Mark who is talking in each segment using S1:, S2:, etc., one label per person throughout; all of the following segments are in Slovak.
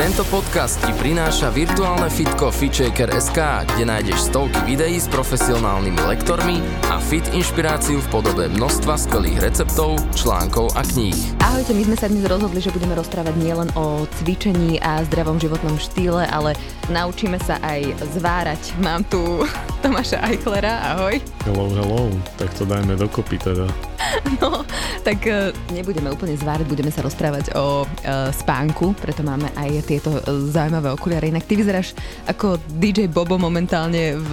S1: Tento podcast ti prináša virtuálne fitko FitShaker.sk, kde nájdeš stovky videí s profesionálnymi lektormi a fit inšpiráciu v podobe množstva skvelých receptov, článkov a kníh.
S2: Ahojte, my sme sa dnes rozhodli, že budeme rozprávať nielen o cvičení a zdravom životnom štýle, ale naučíme sa aj zvárať. Mám tu Tomáša Eichlera, ahoj.
S3: Hello, hello, tak to dajme dokopy teda.
S2: No, tak uh, nebudeme úplne zvárať, budeme sa rozprávať o uh, spánku, preto máme aj tieto uh, zaujímavé okuliare. Inak ty vyzeráš ako DJ Bobo momentálne v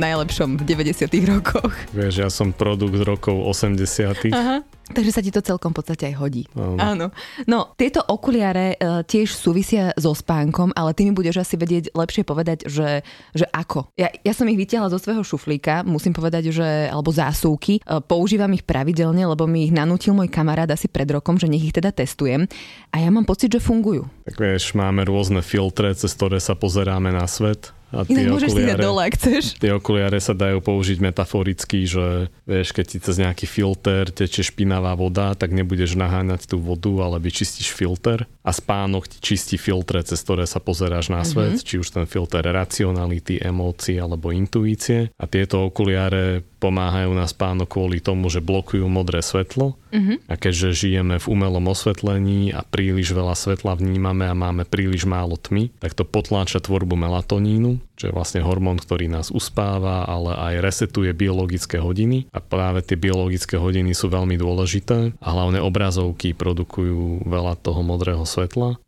S2: najlepšom v 90 rokoch.
S3: Vieš, ja som produkt rokov 80
S2: Aha. Takže sa ti to celkom v podstate aj hodí.
S3: Áno.
S2: Áno. No, tieto okuliare e, tiež súvisia so spánkom, ale ty mi budeš asi vedieť lepšie povedať, že, že ako. Ja, ja som ich vytiahla zo svojho šuflíka, musím povedať, že, alebo zásuvky. E, používam ich pravidelne, lebo mi ich nanútil môj kamarát asi pred rokom, že nech ich teda testujem. A ja mám pocit, že fungujú.
S3: Tak vieš, máme rôzne filtre, cez ktoré sa pozeráme na svet. A
S2: Inak môžeš si dať dole, ak chceš.
S3: Tie okuliare sa dajú použiť metaforicky, že vieš, keď ti cez nejaký filter teče špinavá voda, tak nebudeš naháňať tú vodu, ale vyčistíš filter a spánok ti čistí filtre, cez ktoré sa pozeráš na svet, mm-hmm. či už ten filter racionality, emócií alebo intuície. A tieto okuliare pomáhajú na spánok kvôli tomu, že blokujú modré svetlo
S2: Mhm.
S3: a keďže žijeme v umelom osvetlení a príliš veľa svetla vnímame a máme príliš málo tmy, tak to potláča tvorbu melatonínu, čo je vlastne hormón, ktorý nás uspáva, ale aj resetuje biologické hodiny a práve tie biologické hodiny sú veľmi dôležité a hlavne obrazovky produkujú veľa toho modrého svetla.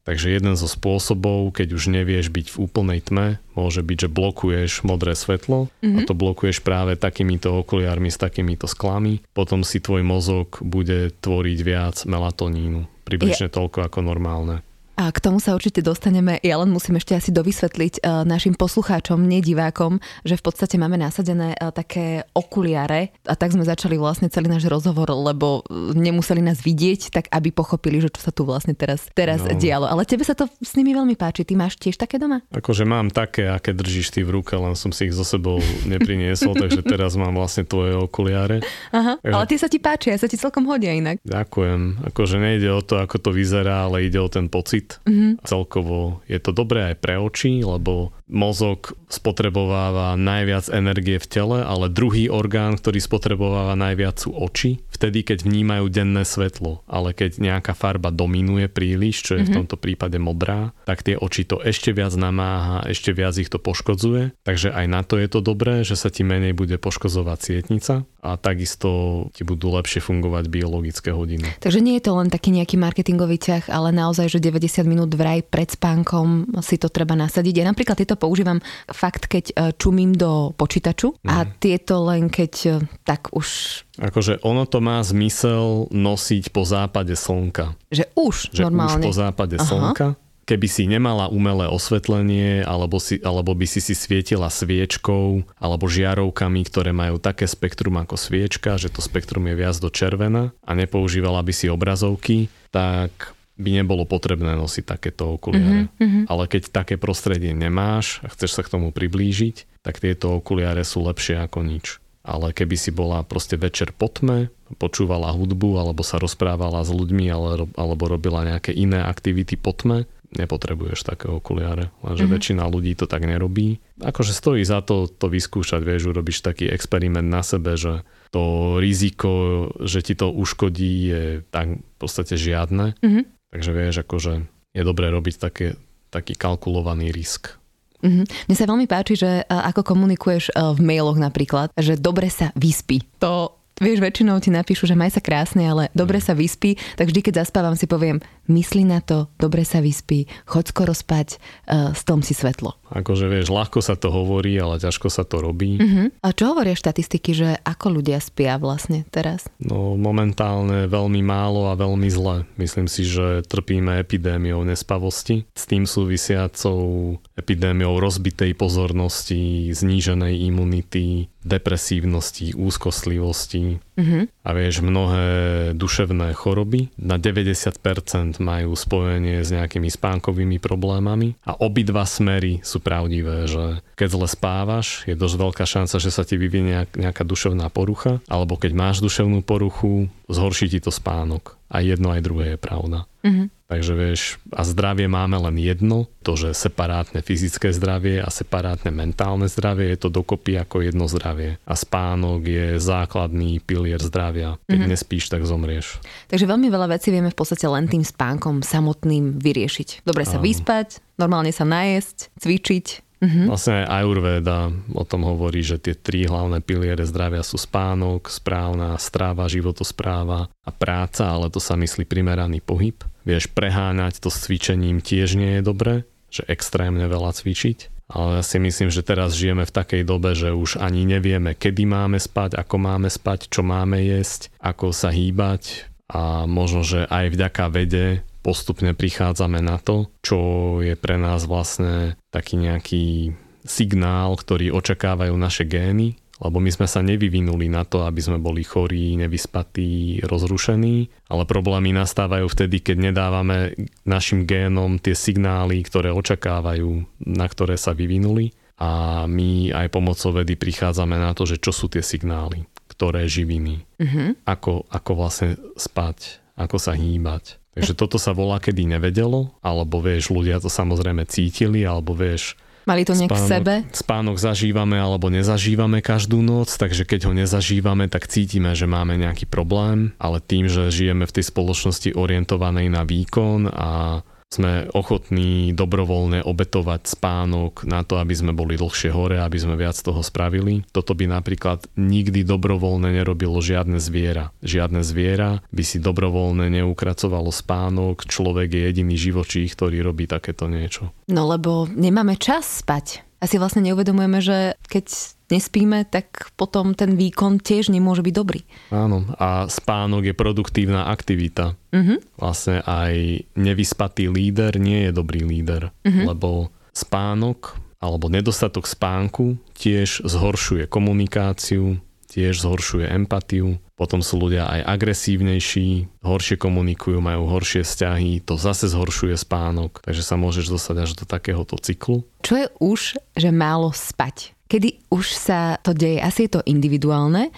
S3: Takže jeden zo spôsobov, keď už nevieš byť v úplnej tme, môže byť, že blokuješ modré svetlo a to blokuješ práve takýmito okuliármi s takýmito sklami. Potom si tvoj mozog bude tvoriť viac melatonínu. Približne toľko ako normálne.
S2: A k tomu sa určite dostaneme. Ja len musím ešte asi dovysvetliť uh, našim poslucháčom, nie divákom, že v podstate máme nasadené uh, také okuliare a tak sme začali vlastne celý náš rozhovor, lebo uh, nemuseli nás vidieť, tak aby pochopili, že čo sa tu vlastne teraz, teraz
S3: No.
S2: dialo. Ale tebe sa to s nimi veľmi páči. Ty máš tiež také doma?
S3: Akože mám také, aké držíš ty v ruke, len som si ich so sebou nepriniesol, takže teraz mám vlastne tvoje okuliare.
S2: Aha, ale tie sa ti páčia, sa ti celkom hodia inak.
S3: Ďakujem. Akože nejde o to, ako to vyzerá, ale ide o ten pocit. Mm-hmm. Celkovo je to dobré aj pre oči, lebo mozog spotrebováva najviac energie v tele, ale druhý orgán, ktorý spotrebováva najviac sú oči, vtedy keď vnímajú denné svetlo. Ale keď nejaká farba dominuje príliš, čo je mm-hmm. v tomto prípade modrá, tak tie oči to ešte viac namáha, ešte viac ich to poškodzuje. Takže aj na to je to dobré, že sa ti menej bude poškozovať sietnica a takisto ti budú lepšie fungovať biologické hodiny.
S2: Takže nie je to len taký nejaký marketingový ťah, ale naozaj, že 90 minút vraj pred spánkom si to treba nasadiť. Ja napríklad tieto používam fakt, keď e, čumím do počítaču a tieto len keď e, tak už,
S3: Akože ono to má zmysel nosiť po západe slnka.
S2: že už
S3: Že
S2: normálne.
S3: už po západe
S2: Aha.
S3: slnka. Keby si nemala umelé osvetlenie, alebo, si, alebo by si si svietila sviečkou, alebo žiarovkami, ktoré majú také spektrum ako sviečka, že to spektrum je viac do červena a nepoužívala by si obrazovky, tak by nebolo potrebné nosiť takéto okuliare. Mm-hmm. Ale keď také prostredie nemáš a chceš sa k tomu priblížiť, tak tieto okuliare sú lepšie ako nič. Ale keby si bola proste večer po tme, počúvala hudbu alebo sa rozprávala s ľuďmi ale, alebo robila nejaké iné aktivity po tme, nepotrebuješ také okuliare. Lenže mm-hmm. väčšina ľudí to tak nerobí. Akože stojí za to to vyskúšať, vieš, urobíš taký experiment na sebe, že to riziko, že ti to uškodí je tak v podstate žiadne.
S2: Mhm.
S3: Takže vieš, akože je dobré robiť také, taký kalkulovaný risk.
S2: Mhm. Mne sa veľmi páči, že ako komunikuješ v mailoch napríklad, že dobre sa vyspí. To Vieš, väčšinou ti napíšu, že maj sa krásne, ale dobre sa vyspí, tak vždy, keď zaspávam, si poviem, mysli na to, dobre sa vyspí, choď skoro spať, uh, stom si svetlo.
S3: Akože vieš, ľahko sa to hovorí, ale ťažko sa to robí.
S2: Uh-huh. A čo hovoria štatistiky, že ako ľudia spia vlastne teraz?
S3: No momentálne veľmi málo a veľmi zle. Myslím si, že trpíme epidémiou nespavosti. S tým súvisiacou epidémiou rozbitej pozornosti, zníženej imunity, depresívnosti, úzkostlivosti
S2: Mhm.
S3: a vieš, mnohé duševné choroby na 90% majú spojenie s nejakými spánkovými problémami a obidva smery sú pravdivé, že keď zle spávaš, je dosť veľká šanca, že sa ti vyvinie nejak- nejaká duševná porucha, alebo keď máš duševnú poruchu, zhorší ti to spánok. A jedno aj druhé je pravda.
S2: Mhm.
S3: Takže vieš, a zdravie máme len jedno, to, že separátne fyzické zdravie a separátne mentálne zdravie je to dokopy ako jedno zdravie. A spánok je základný pilier zdravia. Keď mm-hmm. nespíš, tak zomrieš.
S2: Takže veľmi veľa vecí vieme v podstate len tým spánkom samotným vyriešiť. Dobre sa
S3: Áno.
S2: vyspať, normálne sa najesť, cvičiť. Mhm.
S3: Vlastne Ayurveda o tom hovorí, že tie tri hlavné piliere zdravia sú spánok, správna strava, životospráva a práca, ale to sa myslí primeraný pohyb. Vieš, preháňať to s cvičením tiež nie je dobré, že extrémne veľa cvičiť. Ale ja si myslím, že teraz žijeme v takej dobe, že už ani nevieme, kedy máme spať, ako máme spať, čo máme jesť, ako sa hýbať a možno, že aj vďaka vede postupne prichádzame na to, čo je pre nás vlastne taký nejaký signál, ktorý očakávajú naše gény, lebo my sme sa nevyvinuli na to, aby sme boli chorí, nevyspatí, rozrušení, ale problémy nastávajú vtedy, keď nedávame našim génom tie signály, ktoré očakávajú, na ktoré sa vyvinuli a my aj pomocou vedy prichádzame na to, že čo sú tie signály, ktoré živiny,
S2: Mhm.
S3: ako, ako vlastne spať, ako sa hýbať. Takže toto sa volá, kedy nevedelo, alebo vieš, ľudia to samozrejme cítili, alebo vieš,
S2: Mali to nejak v sebe?
S3: spánok zažívame alebo nezažívame každú noc, takže keď ho nezažívame, tak cítime, že máme nejaký problém, ale tým, že žijeme v tej spoločnosti orientovanej na výkon a sme ochotní dobrovoľne obetovať spánok na to, aby sme boli dlhšie hore, aby sme viac toho spravili. Toto by napríklad nikdy dobrovoľne nerobilo žiadne zviera. Žiadne zviera by si dobrovoľne neukracovalo spánok, človek je jediný živočích, ktorý robí takéto niečo.
S2: No lebo nemáme čas spať. Asi vlastne neuvedomujeme, že keď nespíme, tak potom ten výkon tiež nemôže byť dobrý.
S3: Áno, a spánok je produktívna aktivita.
S2: Mhm.
S3: Vlastne aj nevyspatý líder nie je dobrý líder, lebo spánok alebo nedostatok spánku tiež zhoršuje komunikáciu, tiež zhoršuje empatiu, potom sú ľudia aj agresívnejší, horšie komunikujú, majú horšie vzťahy, to zase zhoršuje spánok, takže sa môžeš dostať až do takéhoto cyklu.
S2: Čo je už, že málo spať? Kedy už sa to deje? Asi je to individuálne,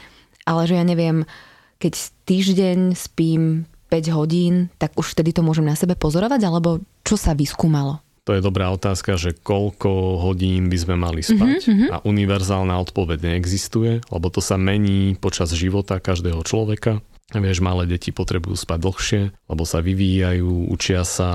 S2: ale že ja neviem, keď týždeň spím 5 hodín, tak už vtedy to môžem na sebe pozorovať, alebo čo sa vyskúmalo?
S3: To je dobrá otázka, že koľko hodín by sme mali spať. Mm-hmm. A univerzálna odpoveď neexistuje, lebo to sa mení počas života každého človeka. Vieš, malé deti potrebujú spať dlhšie, lebo sa vyvíjajú, učia sa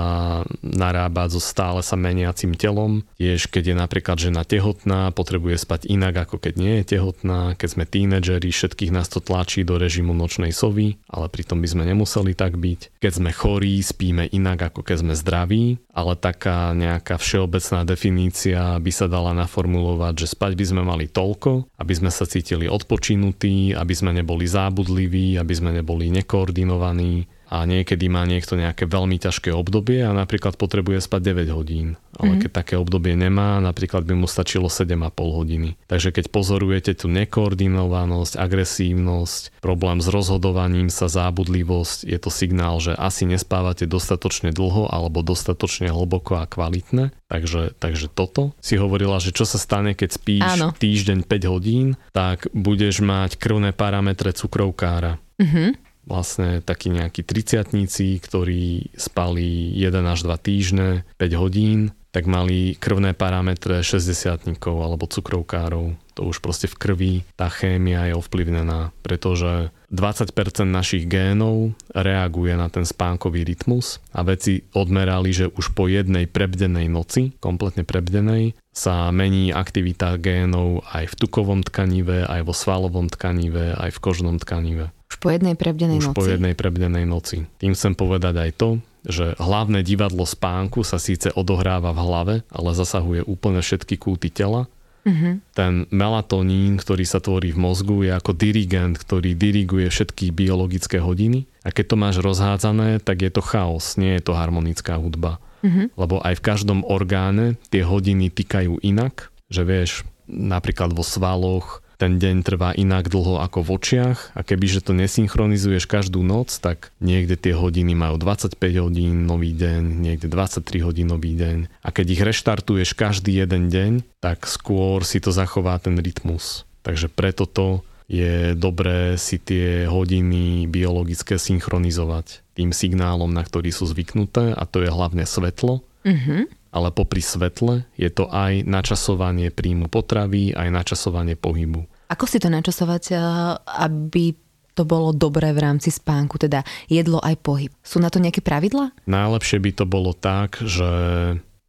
S3: narábať so stále sa meniacim telom. Tiež keď je napríklad žena tehotná, potrebuje spať inak ako keď nie je tehotná. Keď sme tínedžeri, všetkých nás to tlačí do režimu nočnej sovy, ale pritom by sme nemuseli tak byť. Keď sme chorí, spíme inak ako keď sme zdraví, ale taká nejaká všeobecná definícia by sa dala naformulovať, že spať by sme mali toľko, aby sme sa cítili odpočinutí, aby sme neboli zábudliví, aby sme neboli nekoordinovaní a niekedy má niekto nejaké veľmi ťažké obdobie a napríklad potrebuje spať 9 hodín. Ale keď také obdobie nemá, napríklad by mu stačilo 7,5 hodiny. Takže keď pozorujete tú nekoordinovanosť, agresívnosť, problém s rozhodovaním sa, zábudlivosť, je to signál, že asi nespávate dostatočne dlho alebo dostatočne hlboko a kvalitne. Takže, takže toto si hovorila, že čo sa stane, keď spíš
S2: Áno.
S3: týždeň 5 hodín, tak budeš mať krvné parametre cukrovkára
S2: Mhm.
S3: vlastne takí nejakí triciatníci, ktorí spali 1 až 2 týždne, 5 hodín, tak mali krvné parametre 60 alebo cukrovkárov. To už proste v krvi tá chémia je ovplyvnená, pretože 20% našich génov reaguje na ten spánkový rytmus a veci odmerali, že už po jednej prebdenej noci, kompletne prebdenej, sa mení aktivita génov aj v tukovom tkanive, aj vo svalovom tkanive, aj v kožnom tkanive.
S2: Už po jednej prebdenej
S3: Už
S2: noci.
S3: po jednej prebdenej noci. Tým chcem povedať aj to, že hlavné divadlo spánku sa síce odohráva v hlave, ale zasahuje úplne všetky kúty tela.
S2: Mhm.
S3: Ten melatonín, ktorý sa tvorí v mozgu, je ako dirigent, ktorý diriguje všetky biologické hodiny. A keď to máš rozhádzané, tak je to chaos, nie je to harmonická hudba.
S2: Mhm.
S3: Lebo aj v každom orgáne tie hodiny týkajú inak, že vieš, napríklad vo svaloch ten deň trvá inak dlho ako v očiach a kebyže to nesynchronizuješ každú noc, tak niekde tie hodiny majú 25 hodín nový deň, niekde 23 hodinový deň a keď ich reštartuješ každý jeden deň, tak skôr si to zachová ten rytmus. Takže preto to je dobré si tie hodiny biologické synchronizovať tým signálom, na ktorý sú zvyknuté a to je hlavne svetlo. Mm-hmm ale popri svetle je to aj načasovanie príjmu potravy, aj načasovanie pohybu.
S2: Ako si to načasovať, eh, aby to bolo dobré v rámci spánku, teda jedlo aj pohyb. Sú na to nejaké pravidla?
S3: Najlepšie by to bolo tak, že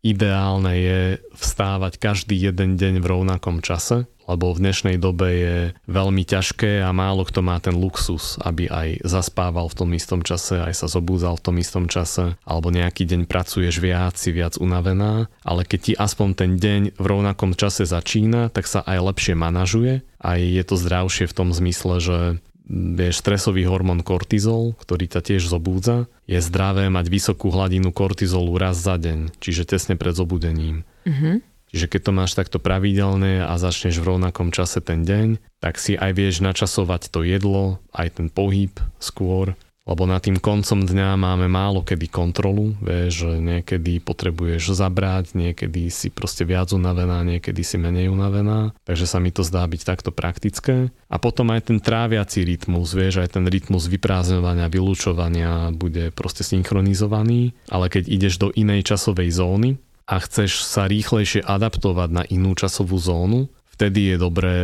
S3: ideálne je vstávať každý jeden deň v rovnakom čase, lebo v dnešnej dobe je veľmi ťažké a málo kto má ten luxus, aby aj zaspával v tom istom čase, aj sa zobúzal v tom istom čase, alebo nejaký deň pracuješ viac, si viac unavená, ale keď ti aspoň ten deň v rovnakom čase začína, tak sa aj lepšie manažuje, aj je to zdravšie v tom zmysle, že vieš, stresový hormón kortizol, ktorý ťa tiež zobúdza, je zdravé mať vysokú hladinu kortizolu raz za deň, čiže tesne pred zobudením. Mm-hmm. Čiže keď to máš takto pravidelné a začneš v rovnakom čase ten deň, tak si aj vieš načasovať to jedlo, aj ten pohyb skôr, lebo na tým koncom dňa máme málo kedy kontrolu, vieš, niekedy potrebuješ zabrať, niekedy si proste viac unavená, niekedy si menej unavená, takže sa mi to zdá byť takto praktické. A potom aj ten tráviaci rytmus, vieš, aj ten rytmus vyprázdňovania, vylúčovania bude proste synchronizovaný, ale keď ideš do inej časovej zóny, a chceš sa rýchlejšie adaptovať na inú časovú zónu, vtedy je dobré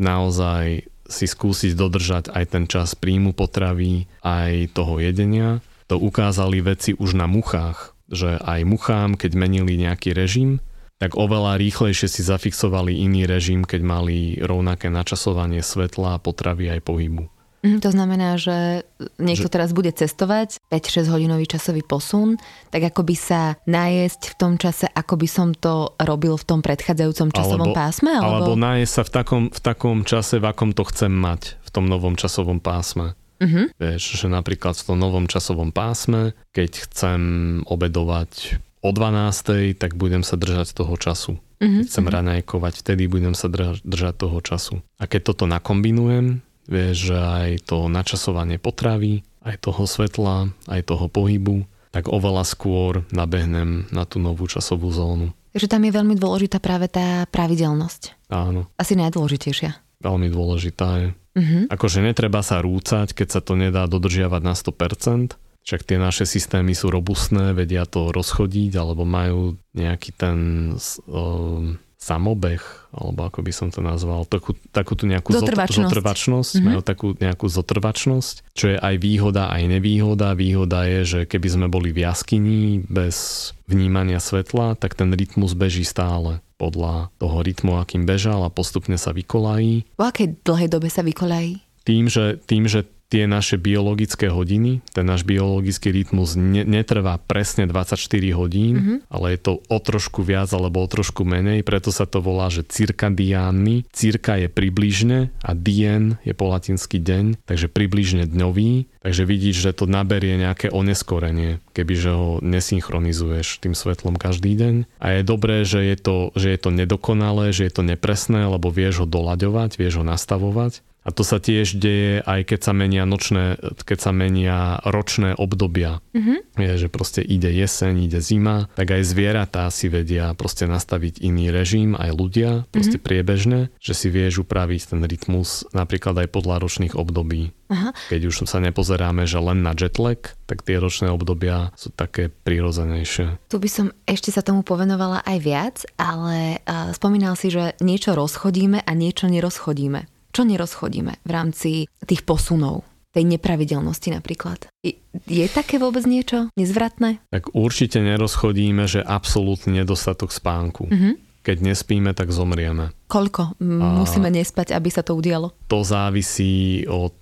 S3: naozaj si skúsiť dodržať aj ten čas príjmu potravy, aj toho jedenia. To ukázali veci už na muchách, že aj muchám, keď menili nejaký režim, tak oveľa rýchlejšie si zafixovali iný režim, keď mali rovnaké načasovanie svetla, potravy aj pohybu.
S2: Mm, to znamená, že niekto že... teraz bude cestovať 5-6 hodinový časový posun, tak ako by sa najesť v tom čase, ako by som to robil v tom predchádzajúcom časovom alebo, pásme?
S3: Alebo... alebo najesť sa v takom, v takom čase, v akom to chcem mať, v tom novom časovom pásme. Uh-huh. Vieš, že napríklad v tom novom časovom pásme, keď chcem obedovať o 12, tak budem sa držať toho času. Uh-huh. Keď chcem uh-huh. raňajkovať, vtedy budem sa držať toho času. A keď toto nakombinujem, Vieš, že aj to načasovanie potravy, aj toho svetla, aj toho pohybu, tak oveľa skôr nabehnem na tú novú časovú zónu.
S2: Takže tam je veľmi dôležitá práve tá pravidelnosť.
S3: Áno.
S2: Asi najdôležitejšia.
S3: Veľmi dôležitá je. Uh-huh. Akože netreba sa rúcať, keď sa to nedá dodržiavať na 100%. Však tie naše systémy sú robustné, vedia to rozchodiť, alebo majú nejaký ten... Uh, samobeh, alebo ako by som to nazval, takú, takú tú nejakú
S2: zotrvačnosť,
S3: zotrvačnosť mm-hmm. majú takú nejakú zotrvačnosť, čo je aj výhoda, aj nevýhoda. Výhoda je, že keby sme boli v jaskyni bez vnímania svetla, tak ten rytmus beží stále podľa toho rytmu, akým bežal a postupne sa vykolají.
S2: Po akej dlhej dobe sa vykolají?
S3: Tým, že, tým, že tie naše biologické hodiny, ten náš biologický rytmus ne, netrvá presne 24 hodín, mm-hmm. ale je to o trošku viac alebo o trošku menej, preto sa to volá, že cirkadiánny. Cirka je približne a dien je po latinsky deň, takže približne dňový. Takže vidíš, že to naberie nejaké oneskorenie, kebyže ho nesynchronizuješ tým svetlom každý deň. A je dobré, že je to, že je to nedokonalé, že je to nepresné, lebo vieš ho doľaďovať, vieš ho nastavovať a to sa tiež deje aj keď sa menia nočné, keď sa menia ročné obdobia. Mm-hmm. Je, že proste ide jeseň, ide zima, tak aj zvieratá si vedia proste nastaviť iný režim, aj ľudia, proste mm-hmm. priebežne, že si vieš upraviť ten rytmus napríklad aj podľa ročných období. Aha. Keď už sa nepozeráme, že len na jetlag, tak tie ročné obdobia sú také prirodzenejšie.
S2: Tu by som ešte sa tomu povenovala aj viac, ale uh, spomínal si, že niečo rozchodíme a niečo nerozchodíme. Čo nerozchodíme v rámci tých posunov? tej nepravidelnosti napríklad. Je, je také vôbec niečo nezvratné?
S3: Tak určite nerozchodíme, že absolútny nedostatok spánku. Mm-hmm. Keď nespíme, tak zomrieme.
S2: Koľko musíme nespať, aby sa to udialo?
S3: To závisí od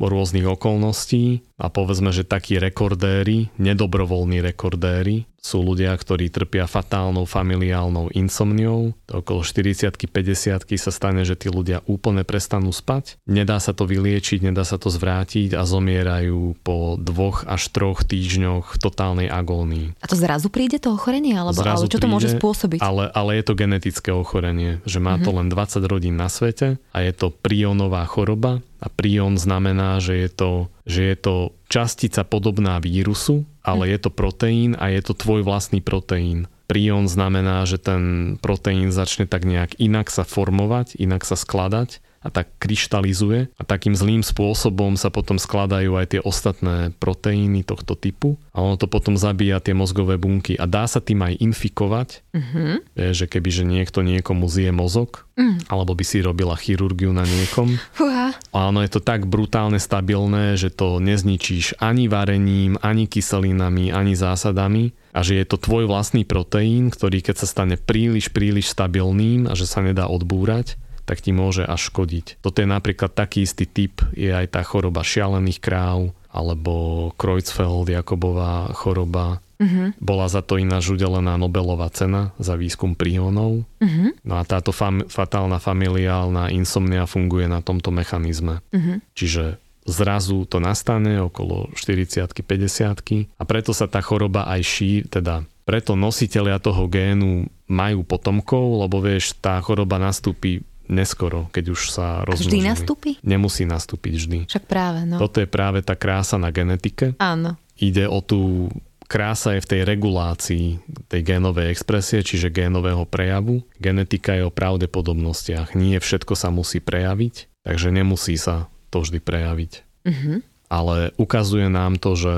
S3: rôznych okolností. A povedzme, že takí rekordéri, nedobrovoľní rekordéri, sú ľudia, ktorí trpia fatálnou familiálnou insomniou. Okolo 40 50 sa stane, že tí ľudia úplne prestanú spať. Nedá sa to vyliečiť, nedá sa to zvrátiť a zomierajú po dvoch až troch týždňoch totálnej agónii.
S2: A to zrazu príde to ochorenie? Alebo, zrazu ale čo príde, to môže spôsobiť?
S3: Ale, ale je to genetické ochorenie, že má mm-hmm. to mhm. len 20 rodín na svete a je to prionová choroba a prion znamená, že je to, že je to častica podobná vírusu, ale je to proteín a je to tvoj vlastný proteín. Prion znamená, že ten proteín začne tak nejak inak sa formovať, inak sa skladať a tak kryštalizuje a takým zlým spôsobom sa potom skladajú aj tie ostatné proteíny tohto typu a ono to potom zabíja tie mozgové bunky a dá sa tým aj infikovať, mm-hmm. je, že keby že niekto niekomu zje mozog mm. alebo by si robila chirurgiu na niekom Uha. a ono je to tak brutálne stabilné, že to nezničíš ani varením, ani kyselinami, ani zásadami a že je to tvoj vlastný proteín, ktorý keď sa stane príliš, príliš stabilným a že sa nedá odbúrať, tak ti môže až škodiť. Toto je napríklad taký istý typ, je aj tá choroba šialených kráv, alebo Kreutzfeld, Jakobová choroba. Uh-huh. Bola za to ináč udelená Nobelová cena za výskum príhonov. Uh-huh. No a táto fam- fatálna familiálna insomnia funguje na tomto mechanizme. Uh-huh. Čiže zrazu to nastane okolo 40 50 a preto sa tá choroba aj ší, teda preto nositeľia toho génu majú potomkov, lebo vieš, tá choroba nastúpi neskoro, keď už sa rozmnožili.
S2: Vždy nastúpi?
S3: Nemusí nastúpiť vždy.
S2: Však práve, no.
S3: Toto je práve tá krása na genetike.
S2: Áno.
S3: Ide o tú krása je v tej regulácii tej génovej expresie, čiže génového prejavu. Genetika je o pravdepodobnostiach. Nie všetko sa musí prejaviť, takže nemusí sa to vždy prejaviť. Uh-huh. Ale ukazuje nám to, že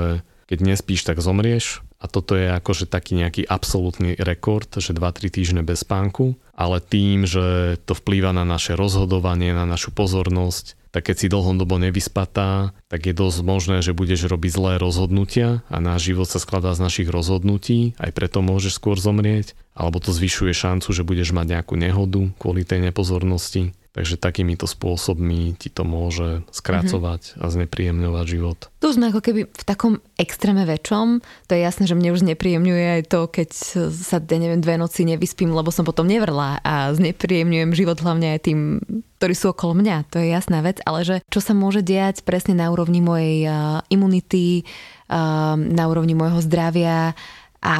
S3: keď nespíš, tak zomrieš a toto je akože taký nejaký absolútny rekord, že 2-3 týždne bez spánku, ale tým, že to vplýva na naše rozhodovanie, na našu pozornosť, tak keď si dlhodobo nevyspatá, tak je dosť možné, že budeš robiť zlé rozhodnutia a náš život sa skladá z našich rozhodnutí, aj preto môžeš skôr zomrieť, alebo to zvyšuje šancu, že budeš mať nejakú nehodu kvôli tej nepozornosti. Takže takýmito spôsobmi ti to môže skracovať mm-hmm. a znepríjemňovať život.
S2: Tu sme ako keby v takom extréme väčšom. To je jasné, že mne už znepríjemňuje aj to, keď sa, ja neviem, dve noci nevyspím, lebo som potom nevrla a znepríjemňujem život hlavne aj tým, ktorí sú okolo mňa. To je jasná vec, ale že čo sa môže diať presne na úrovni mojej uh, imunity, uh, na úrovni môjho zdravia, a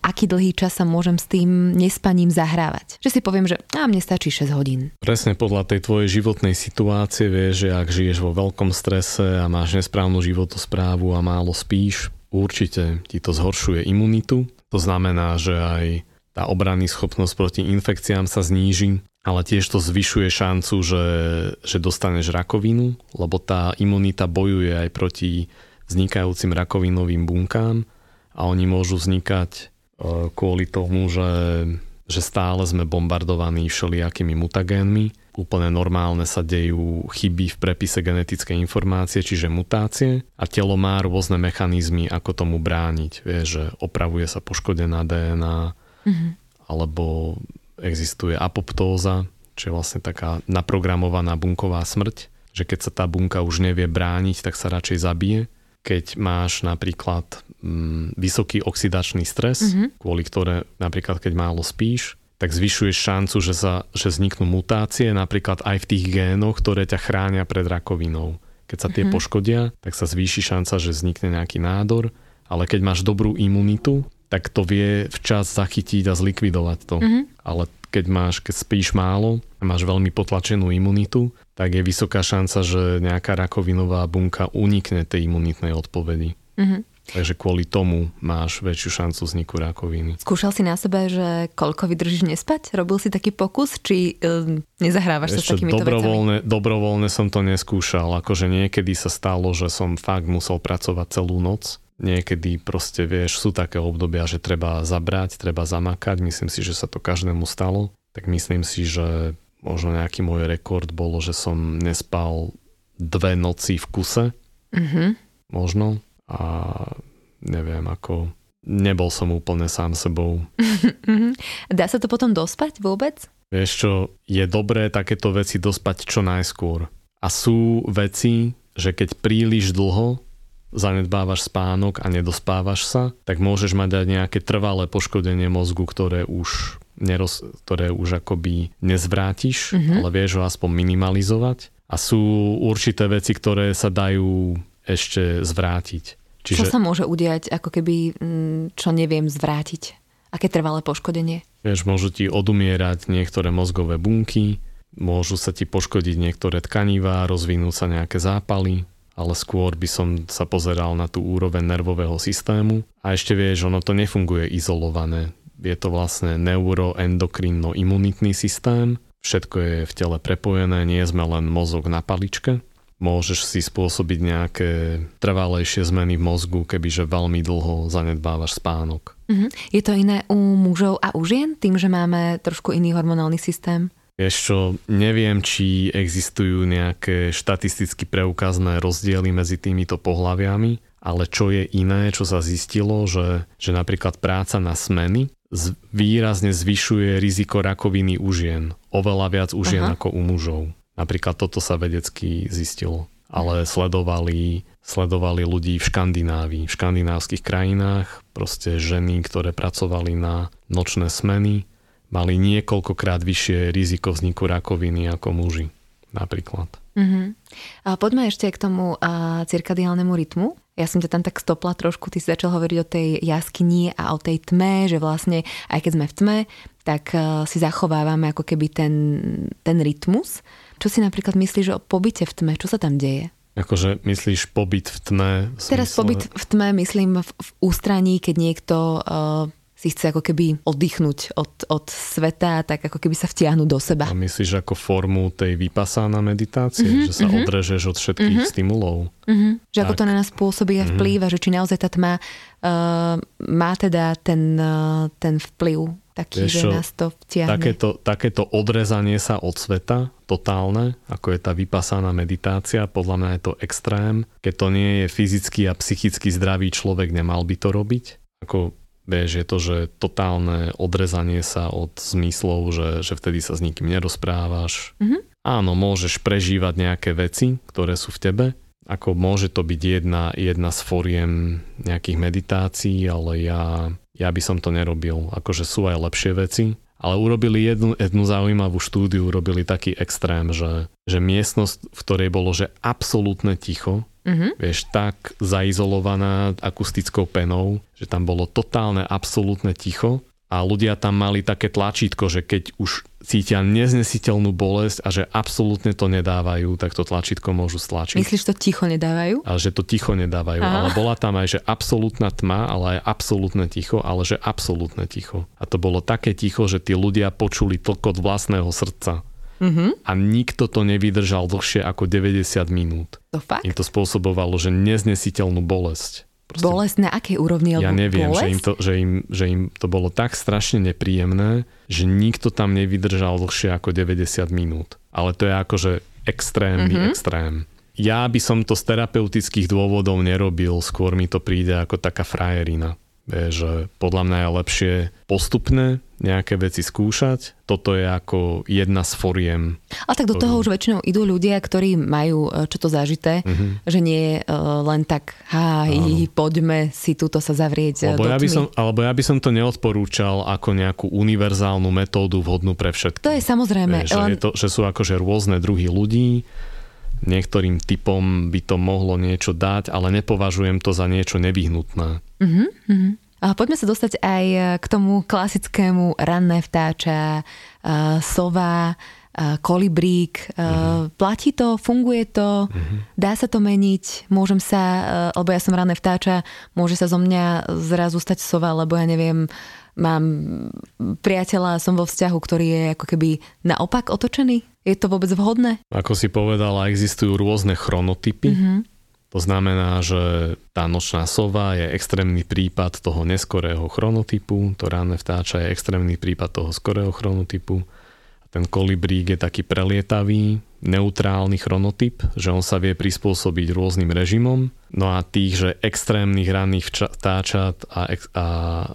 S2: aký dlhý čas sa môžem s tým nespaním zahrávať. Že si poviem, že a mne stačí 6 hodín.
S3: Presne podľa tej tvojej životnej situácie vieš, že ak žiješ vo veľkom strese a máš nesprávnu životosprávu a málo spíš, určite ti to zhoršuje imunitu. To znamená, že aj tá obranný schopnosť proti infekciám sa zníži, ale tiež to zvyšuje šancu, že, že dostaneš rakovinu, lebo tá imunita bojuje aj proti vznikajúcim rakovinovým bunkám a oni môžu vznikať e, kvôli tomu, že, že stále sme bombardovaní všelijakými mutagénmi. Úplne normálne sa dejú chyby v prepise genetickej informácie, čiže mutácie a telo má rôzne mechanizmy, ako tomu brániť. Vie, že opravuje sa poškodená DNA mm-hmm. alebo existuje apoptóza, čo je vlastne taká naprogramovaná bunková smrť, že keď sa tá bunka už nevie brániť, tak sa radšej zabije keď máš napríklad mm, vysoký oxidačný stres, mm-hmm. kvôli ktoré napríklad keď málo spíš, tak zvyšuješ šancu, že, sa, že vzniknú mutácie napríklad aj v tých génoch, ktoré ťa chránia pred rakovinou. Keď sa tie mm-hmm. poškodia, tak sa zvýši šanca, že vznikne nejaký nádor, ale keď máš dobrú imunitu, tak to vie včas zachytiť a zlikvidovať to. Mm-hmm. Ale keď máš, keď spíš málo a máš veľmi potlačenú imunitu, tak je vysoká šanca, že nejaká rakovinová bunka unikne tej imunitnej odpovedi. Mm-hmm. Takže kvôli tomu máš väčšiu šancu vzniku rakoviny.
S2: Skúšal si na sebe, že koľko vydržíš nespať? Robil si taký pokus, či uh, nezahrávaš Ešte sa s takýmito
S3: dobrovoľne,
S2: vecami?
S3: Dobrovoľne som to neskúšal. Akože niekedy sa stalo, že som fakt musel pracovať celú noc. Niekedy proste, vieš, sú také obdobia, že treba zabrať, treba zamakať. Myslím si, že sa to každému stalo. Tak myslím si, že možno nejaký môj rekord bolo, že som nespal dve noci v kuse. Mm-hmm. Možno. A neviem, ako nebol som úplne sám sebou.
S2: Mhm. Dá sa to potom dospať vôbec?
S3: Vieš čo, je dobré takéto veci dospať čo najskôr. A sú veci, že keď príliš dlho zanedbávaš spánok a nedospávaš sa, tak môžeš mať aj nejaké trvalé poškodenie mozgu, ktoré už, neroz, ktoré už akoby nezvrátiš, mm-hmm. ale vieš ho aspoň minimalizovať. A sú určité veci, ktoré sa dajú ešte zvrátiť.
S2: Čiže, čo sa môže udiať, ako keby, mm, čo neviem zvrátiť? Aké trvalé poškodenie?
S3: Vieš, môžu ti odumierať niektoré mozgové bunky, môžu sa ti poškodiť niektoré tkanivá, rozvinúť sa nejaké zápaly, ale skôr by som sa pozeral na tú úroveň nervového systému. A ešte vieš, ono to nefunguje izolované. Je to vlastne neuroendokrinno-imunitný systém, všetko je v tele prepojené, nie sme len mozog na paličke. Môžeš si spôsobiť nejaké trvalejšie zmeny v mozgu, kebyže veľmi dlho zanedbávaš spánok.
S2: Uh-huh. Je to iné u mužov a u žien, tým, že máme trošku iný hormonálny systém?
S3: Vieš čo, neviem, či existujú nejaké štatisticky preukazné rozdiely medzi týmito pohľaviami, ale čo je iné, čo sa zistilo, že, že napríklad práca na smeny výrazne zvyšuje riziko rakoviny u žien. Oveľa viac u žien Aha. ako u mužov. Napríklad toto sa vedecky zistilo. Ale sledovali, sledovali ľudí v Škandinávii, v škandinávskych krajinách, proste ženy, ktoré pracovali na nočné smeny, mali niekoľkokrát vyššie riziko vzniku rakoviny ako muži napríklad.
S2: Uh-huh. A poďme ešte k tomu uh, cirkadiálnemu rytmu. Ja som ťa tam tak stopla trošku, ty si začal hovoriť o tej jaskyni a o tej tme, že vlastne aj keď sme v tme, tak uh, si zachovávame ako keby ten, ten rytmus. Čo si napríklad myslíš o pobyte v tme? Čo sa tam deje?
S3: Akože myslíš pobyt v tme?
S2: V. Teraz pobyt v tme myslím v, v ústraní, keď niekto uh, si chce ako keby oddychnúť od, od sveta, tak ako keby sa vtiahnuť do seba.
S3: A myslíš ako formu tej vypasána meditácie, mm-hmm, že sa mm-hmm. odrežeš od všetkých mm-hmm. stimulov?
S2: Mm-hmm, že tak. ako to na nás pôsobí a mhm. vplýva, mm-hmm. že či naozaj tá tma uh, má teda ten, uh, ten vplyv taký, Vieš, že nás to vtiahne.
S3: Takéto, takéto odrezanie sa od sveta, totálne, ako je tá vypasaná meditácia, podľa mňa je to extrém. Keď to nie je fyzicky a psychicky zdravý človek, nemal by to robiť. Ako Vieš, je to, že totálne odrezanie sa od zmyslov, že, že vtedy sa s nikým nerozprávaš. Mm-hmm. Áno, môžeš prežívať nejaké veci, ktoré sú v tebe, ako môže to byť jedna, jedna z foriem nejakých meditácií, ale ja, ja by som to nerobil. Akože sú aj lepšie veci, ale urobili jednu, jednu zaujímavú štúdiu, urobili taký extrém, že, že miestnosť, v ktorej bolo, že absolútne ticho, mm-hmm. vieš, tak zaizolovaná akustickou penou, že tam bolo totálne, absolútne ticho a ľudia tam mali také tlačítko, že keď už cítia neznesiteľnú bolesť a že absolútne to nedávajú, tak to tlačítko môžu stlačiť.
S2: Myslíš, to ticho nedávajú?
S3: Ale že to ticho nedávajú. Aha. Ale bola tam aj, že absolútna tma, ale aj absolútne ticho, ale že absolútne ticho. A to bolo také ticho, že tí ľudia počuli tlkot vlastného srdca. Mm-hmm. A nikto to nevydržal dlhšie ako 90 minút.
S2: To fakt?
S3: Im to spôsobovalo, že neznesiteľnú bolesť.
S2: Proste, bolesť na akej úrovni?
S3: Ja neviem, že im, to, že, im, že im to bolo tak strašne nepríjemné, že nikto tam nevydržal dlhšie ako 90 minút. Ale to je akože extrémny mm-hmm. extrém. Ja by som to z terapeutických dôvodov nerobil, skôr mi to príde ako taká frajerina. Je, že podľa mňa je lepšie postupne nejaké veci skúšať. Toto je ako jedna z foriem.
S2: A tak do toho už väčšinou idú ľudia, ktorí majú e, čo to zažité, uh-huh. že nie uh, len tak, há, poďme si túto sa zavrieť
S3: alebo ja, by som, alebo ja by som to neodporúčal ako nejakú univerzálnu metódu vhodnú pre všetkých.
S2: To je samozrejme.
S3: Je, že, len... je to, že sú akože rôzne druhy ľudí, niektorým typom by to mohlo niečo dať, ale nepovažujem to za niečo nevyhnutné. Uh-huh,
S2: uh-huh. A poďme sa dostať aj k tomu klasickému ranné vtáča, uh, sova, uh, kolibrík. Uh, uh-huh. Platí to, funguje to, uh-huh. dá sa to meniť, môžem sa, uh, lebo ja som ranné vtáča, môže sa zo mňa zrazu stať sova, lebo ja neviem, mám priateľa, som vo vzťahu, ktorý je ako keby naopak otočený? Je to vôbec vhodné?
S3: Ako si povedala, existujú rôzne chronotypy. Mm-hmm. To znamená, že tá nočná sova je extrémny prípad toho neskorého chronotypu, to ranné vtáča je extrémny prípad toho skorého chronotypu. Ten kolibrík je taký prelietavý, neutrálny chronotyp, že on sa vie prispôsobiť rôznym režimom. No a tých, že extrémnych ranných vtáčat a, ex- a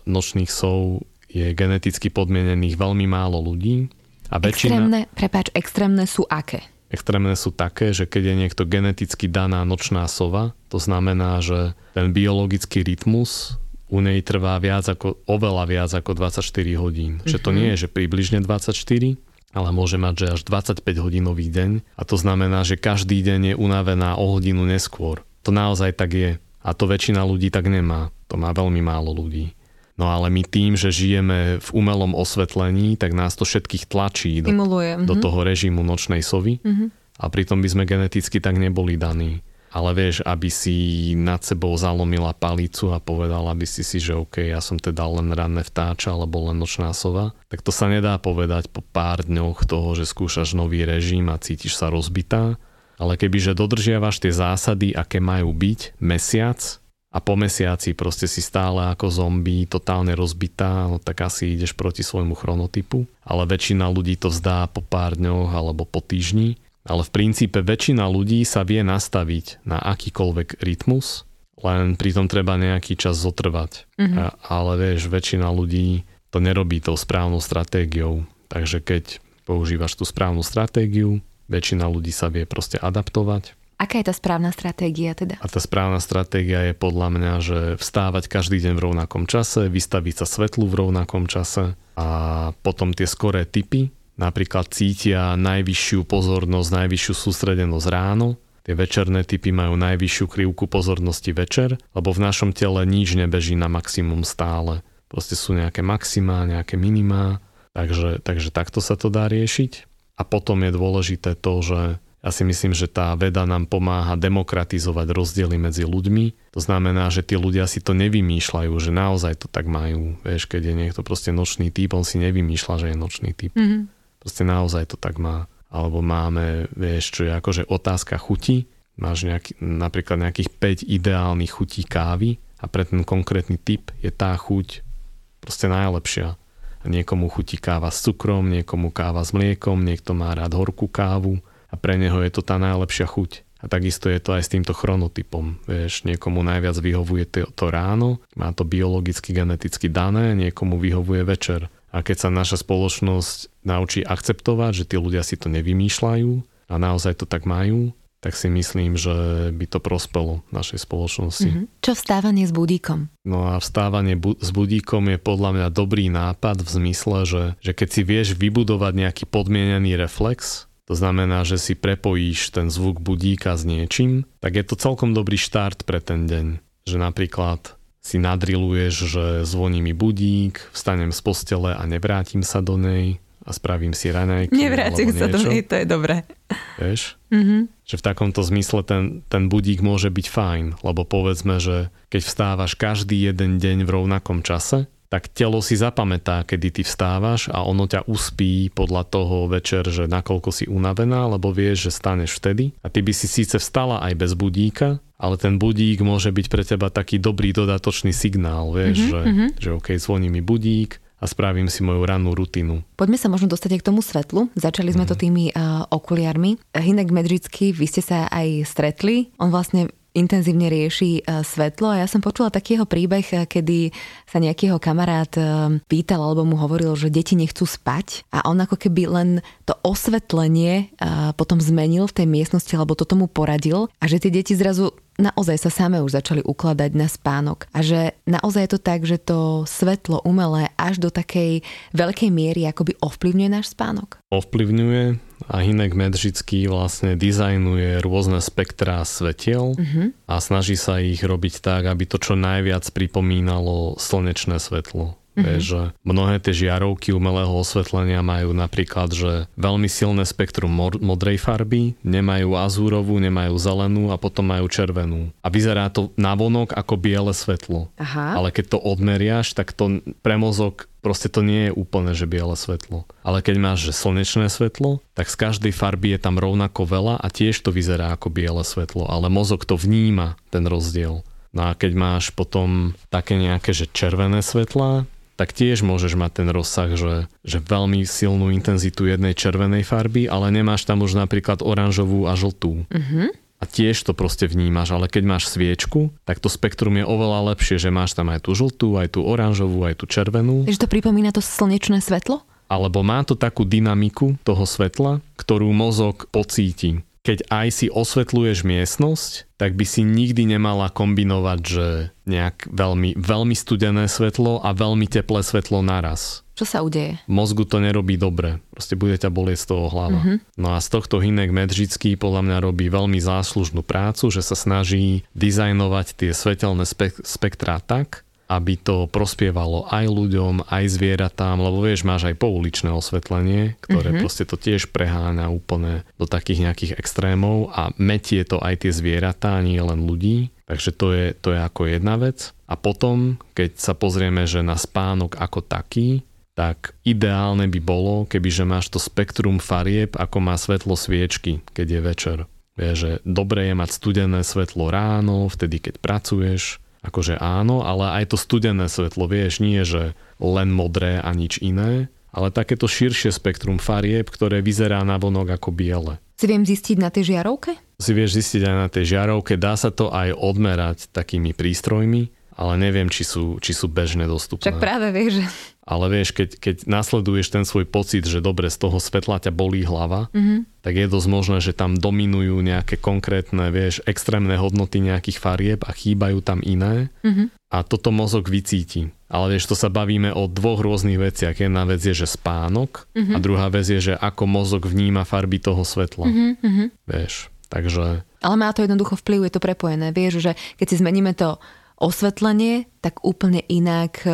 S3: nočných sov je geneticky podmienených veľmi málo ľudí.
S2: A väčšina... Extrémne, prepáč, extrémne sú aké?
S3: Extrémne sú také, že keď je niekto geneticky daná nočná sova, to znamená, že ten biologický rytmus u nej trvá viac ako, oveľa viac ako 24 hodín. Mm-hmm. Že to mhm. nie je, že približne 24, ale môže mať, že až 25 hodinový deň a to znamená, že každý deň je unavená o hodinu neskôr. To naozaj tak je a to väčšina ľudí tak nemá. To má veľmi málo ľudí. No ale my tým, že žijeme v umelom osvetlení, tak nás to všetkých tlačí do, do mhm. toho režimu nočnej sovy mm-hmm. a pritom by sme geneticky tak neboli daní ale vieš, aby si nad sebou zalomila palicu a povedala by si si, že OK, ja som teda len ranné vtáča alebo len nočná sova, tak to sa nedá povedať po pár dňoch toho, že skúšaš nový režim a cítiš sa rozbitá, ale kebyže dodržiavaš tie zásady, aké majú byť, mesiac, a po mesiaci proste si stále ako zombie, totálne rozbitá, no tak asi ideš proti svojmu chronotypu. Ale väčšina ľudí to vzdá po pár dňoch alebo po týždni ale v princípe väčšina ľudí sa vie nastaviť na akýkoľvek rytmus, len pritom treba nejaký čas zotrvať. Mm-hmm. A, ale vieš, väčšina ľudí to nerobí tou správnou stratégiou. Takže keď používaš tú správnu stratégiu, väčšina ľudí sa vie proste adaptovať.
S2: Aká je tá správna stratégia teda?
S3: A tá správna stratégia je podľa mňa, že vstávať každý deň v rovnakom čase, vystaviť sa svetlu v rovnakom čase a potom tie skoré typy, napríklad cítia najvyššiu pozornosť, najvyššiu sústredenosť ráno, Tie večerné typy majú najvyššiu krivku pozornosti večer, lebo v našom tele nič nebeží na maximum stále. Proste sú nejaké maximá, nejaké minimá, takže, takže takto sa to dá riešiť. A potom je dôležité to, že ja si myslím, že tá veda nám pomáha demokratizovať rozdiely medzi ľuďmi. To znamená, že tí ľudia si to nevymýšľajú, že naozaj to tak majú. Vieš, keď je niekto proste nočný typ, on si nevymýšľa, že je nočný typ. Mm-hmm Proste naozaj to tak má. Alebo máme, vieš, čo je akože otázka chuti. Máš nejaký, napríklad nejakých 5 ideálnych chutí kávy a pre ten konkrétny typ je tá chuť proste najlepšia. Niekomu chutí káva s cukrom, niekomu káva s mliekom, niekto má rád horkú kávu a pre neho je to tá najlepšia chuť. A takisto je to aj s týmto chronotypom. Vieš, niekomu najviac vyhovuje to ráno, má to biologicky, geneticky dané, niekomu vyhovuje večer. A keď sa naša spoločnosť naučí akceptovať, že tí ľudia si to nevymýšľajú a naozaj to tak majú, tak si myslím, že by to prospelo našej spoločnosti. Mm-hmm.
S2: Čo vstávanie s budíkom?
S3: No a vstávanie bu- s budíkom je podľa mňa dobrý nápad v zmysle, že, že keď si vieš vybudovať nejaký podmienený reflex, to znamená, že si prepojíš ten zvuk budíka s niečím, tak je to celkom dobrý štart pre ten deň. Že napríklad si nadriluješ, že zvoní mi budík, vstanem z postele a nevrátim sa do nej a spravím si raňajky.
S2: Nevrátim sa do nej, to je dobré.
S3: Vieš? Mm-hmm. Že v takomto zmysle ten, ten budík môže byť fajn, lebo povedzme, že keď vstávaš každý jeden deň v rovnakom čase, tak telo si zapamätá, kedy ty vstávaš a ono ťa uspí podľa toho večer, že nakoľko si unavená, lebo vieš, že staneš vtedy. A ty by si síce vstala aj bez budíka, ale ten budík môže byť pre teba taký dobrý dodatočný signál, vieš, mm-hmm, že, mm-hmm. že OK, zvoní mi budík, a spravím si moju rannú rutinu.
S2: Poďme sa možno dostať aj k tomu svetlu. Začali sme mm. to tými uh, okuliarmi. Hinek Medžický, vy ste sa aj stretli. On vlastne intenzívne rieši e, svetlo. A ja som počula takého príbeh, e, kedy sa nejakého kamarát e, pýtal alebo mu hovoril, že deti nechcú spať. A on ako keby len to osvetlenie potom zmenil v tej miestnosti alebo to tomu poradil. A že tie deti zrazu naozaj sa same už začali ukladať na spánok. A že naozaj je to tak, že to svetlo umelé až do takej veľkej miery akoby ovplyvňuje náš spánok?
S3: Ovplyvňuje a Hinek Medžický vlastne dizajnuje rôzne spektrá svetiel uh-huh. a snaží sa ich robiť tak, aby to čo najviac pripomínalo slnečné svetlo. Mm-hmm. Že mnohé tie žiarovky umelého osvetlenia majú napríklad, že veľmi silné spektrum modrej farby, nemajú azúrovú, nemajú zelenú a potom majú červenú. A vyzerá to navonok ako biele svetlo. Aha. Ale keď to odmeriaš, tak to pre mozog proste to nie je úplne, že biele svetlo. Ale keď máš že slnečné svetlo, tak z každej farby je tam rovnako veľa a tiež to vyzerá ako biele svetlo, ale mozog to vníma, ten rozdiel. No a keď máš potom také nejaké, že červené svetlá, tak tiež môžeš mať ten rozsah, že, že veľmi silnú intenzitu jednej červenej farby, ale nemáš tam už napríklad oranžovú a žltú. Mm-hmm. A tiež to proste vnímaš, ale keď máš sviečku, tak to spektrum je oveľa lepšie, že máš tam aj tú žltú, aj tú oranžovú, aj tú červenú.
S2: Takže to pripomína to slnečné svetlo?
S3: alebo má to takú dynamiku toho svetla, ktorú mozog pocíti. Keď aj si osvetľuješ miestnosť, tak by si nikdy nemala kombinovať, že nejak veľmi, veľmi studené svetlo a veľmi teplé svetlo naraz.
S2: Čo sa udeje?
S3: Mozgu to nerobí dobre. Proste bude ťa bolieť z toho hlava.
S2: Mhm.
S3: No a z tohto Hinek Medžický podľa mňa robí veľmi záslužnú prácu, že sa snaží dizajnovať tie svetelné spek- spektrá tak, aby to prospievalo aj ľuďom, aj zvieratám, lebo vieš, máš aj pouličné osvetlenie, ktoré
S2: Mhm.
S3: proste to tiež preháňa úplne do takých nejakých extrémov a metie to aj tie zvieratá, nie len ľudí. Takže to je, to je ako jedna vec. A potom, keď sa pozrieme, že na spánok ako taký, tak ideálne by bolo, kebyže máš to spektrum farieb, ako má svetlo sviečky, keď je večer. Vieš, že dobre je mať studené svetlo ráno, vtedy keď pracuješ, akože áno, ale aj to studené svetlo, vieš, nie že len modré a nič iné, ale takéto širšie spektrum farieb, ktoré vyzerá na vonok ako biele.
S2: Si viem zistiť na tej žiarovke?
S3: Si vieš zistiť aj na tej žiarovke, dá sa to aj odmerať takými prístrojmi, ale neviem, či sú, či sú bežne dostupné.
S2: Však práve vieš, že...
S3: Ale vieš, keď, keď nasleduješ ten svoj pocit, že dobre, z toho svetla ťa bolí hlava, mm-hmm. tak je dosť možné, že tam dominujú nejaké konkrétne, vieš, extrémne hodnoty nejakých farieb a chýbajú tam iné. Mm-hmm. A toto mozog vycíti. Ale vieš, to sa bavíme o dvoch rôznych veciach. Jedna vec je, že spánok mm-hmm. a druhá vec je, že ako mozog vníma farby toho svetla. Mm-hmm. Vieš, takže...
S2: Ale má to jednoducho vplyv, je to prepojené. Vieš, že keď si zmeníme to osvetlenie, tak úplne inak e,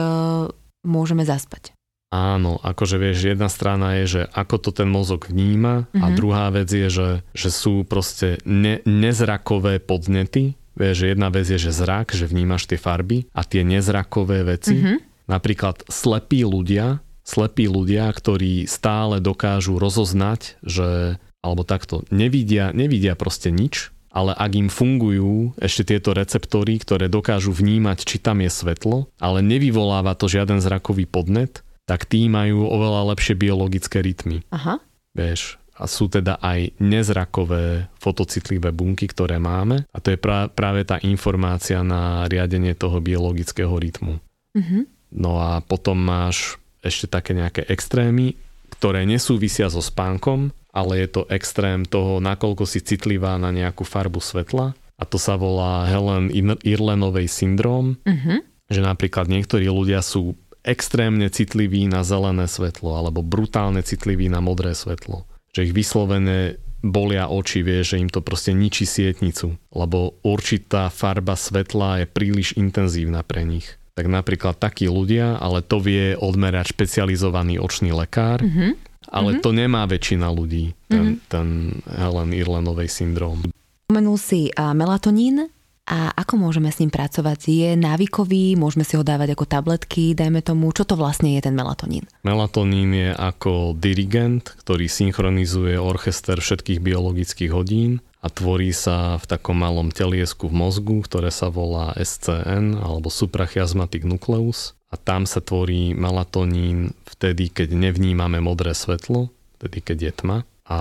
S2: môžeme zaspať.
S3: Áno, akože vieš, jedna strana je, že ako to ten mozog vníma mm-hmm. a druhá vec je, že, že sú proste ne, nezrakové podnety. Vieš, jedna vec je, že zrak, že vnímaš tie farby a tie nezrakové veci. Mm-hmm. Napríklad slepí ľudia, slepí ľudia, ktorí stále dokážu rozoznať, že alebo takto, nevidia, nevidia proste nič, ale ak im fungujú ešte tieto receptory, ktoré dokážu vnímať, či tam je svetlo, ale nevyvoláva to žiaden zrakový podnet, tak tí majú oveľa lepšie biologické rytmy.
S2: Aha.
S3: Vieš, a sú teda aj nezrakové fotocitlivé bunky, ktoré máme a to je pra- práve tá informácia na riadenie toho biologického rytmu.
S2: Mhm.
S3: No a potom máš ešte také nejaké extrémy, ktoré nesúvisia so spánkom, ale je to extrém toho, nakoľko si citlivá na nejakú farbu svetla a to sa volá Helen Irlenovej syndrom,
S2: Mhm.
S3: že napríklad niektorí ľudia sú extrémne citliví na zelené svetlo alebo brutálne citliví na modré svetlo. Že ich vyslovene bolia oči, vie, že im to proste ničí sietnicu, lebo určitá farba svetla je príliš intenzívna pre nich. Tak napríklad takí ľudia, ale to vie odmerať špecializovaný očný lekár, mm-hmm. Ale mm-hmm. to nemá väčšina ľudí, ten, mm-hmm. ten Helen Irlenovej syndrom.
S2: Spomenul si a, melatonín a ako môžeme s ním pracovať? Je návykový, môžeme si ho dávať ako tabletky, dajme tomu, čo to vlastne je ten melatonín?
S3: Melatonín je ako dirigent, ktorý synchronizuje orchester všetkých biologických hodín a tvorí sa v takom malom teliesku v mozgu, ktoré sa volá SCN alebo suprachiasmatic nucleus a tam sa tvorí melatonín vtedy, keď nevnímame modré svetlo, vtedy, keď je tma a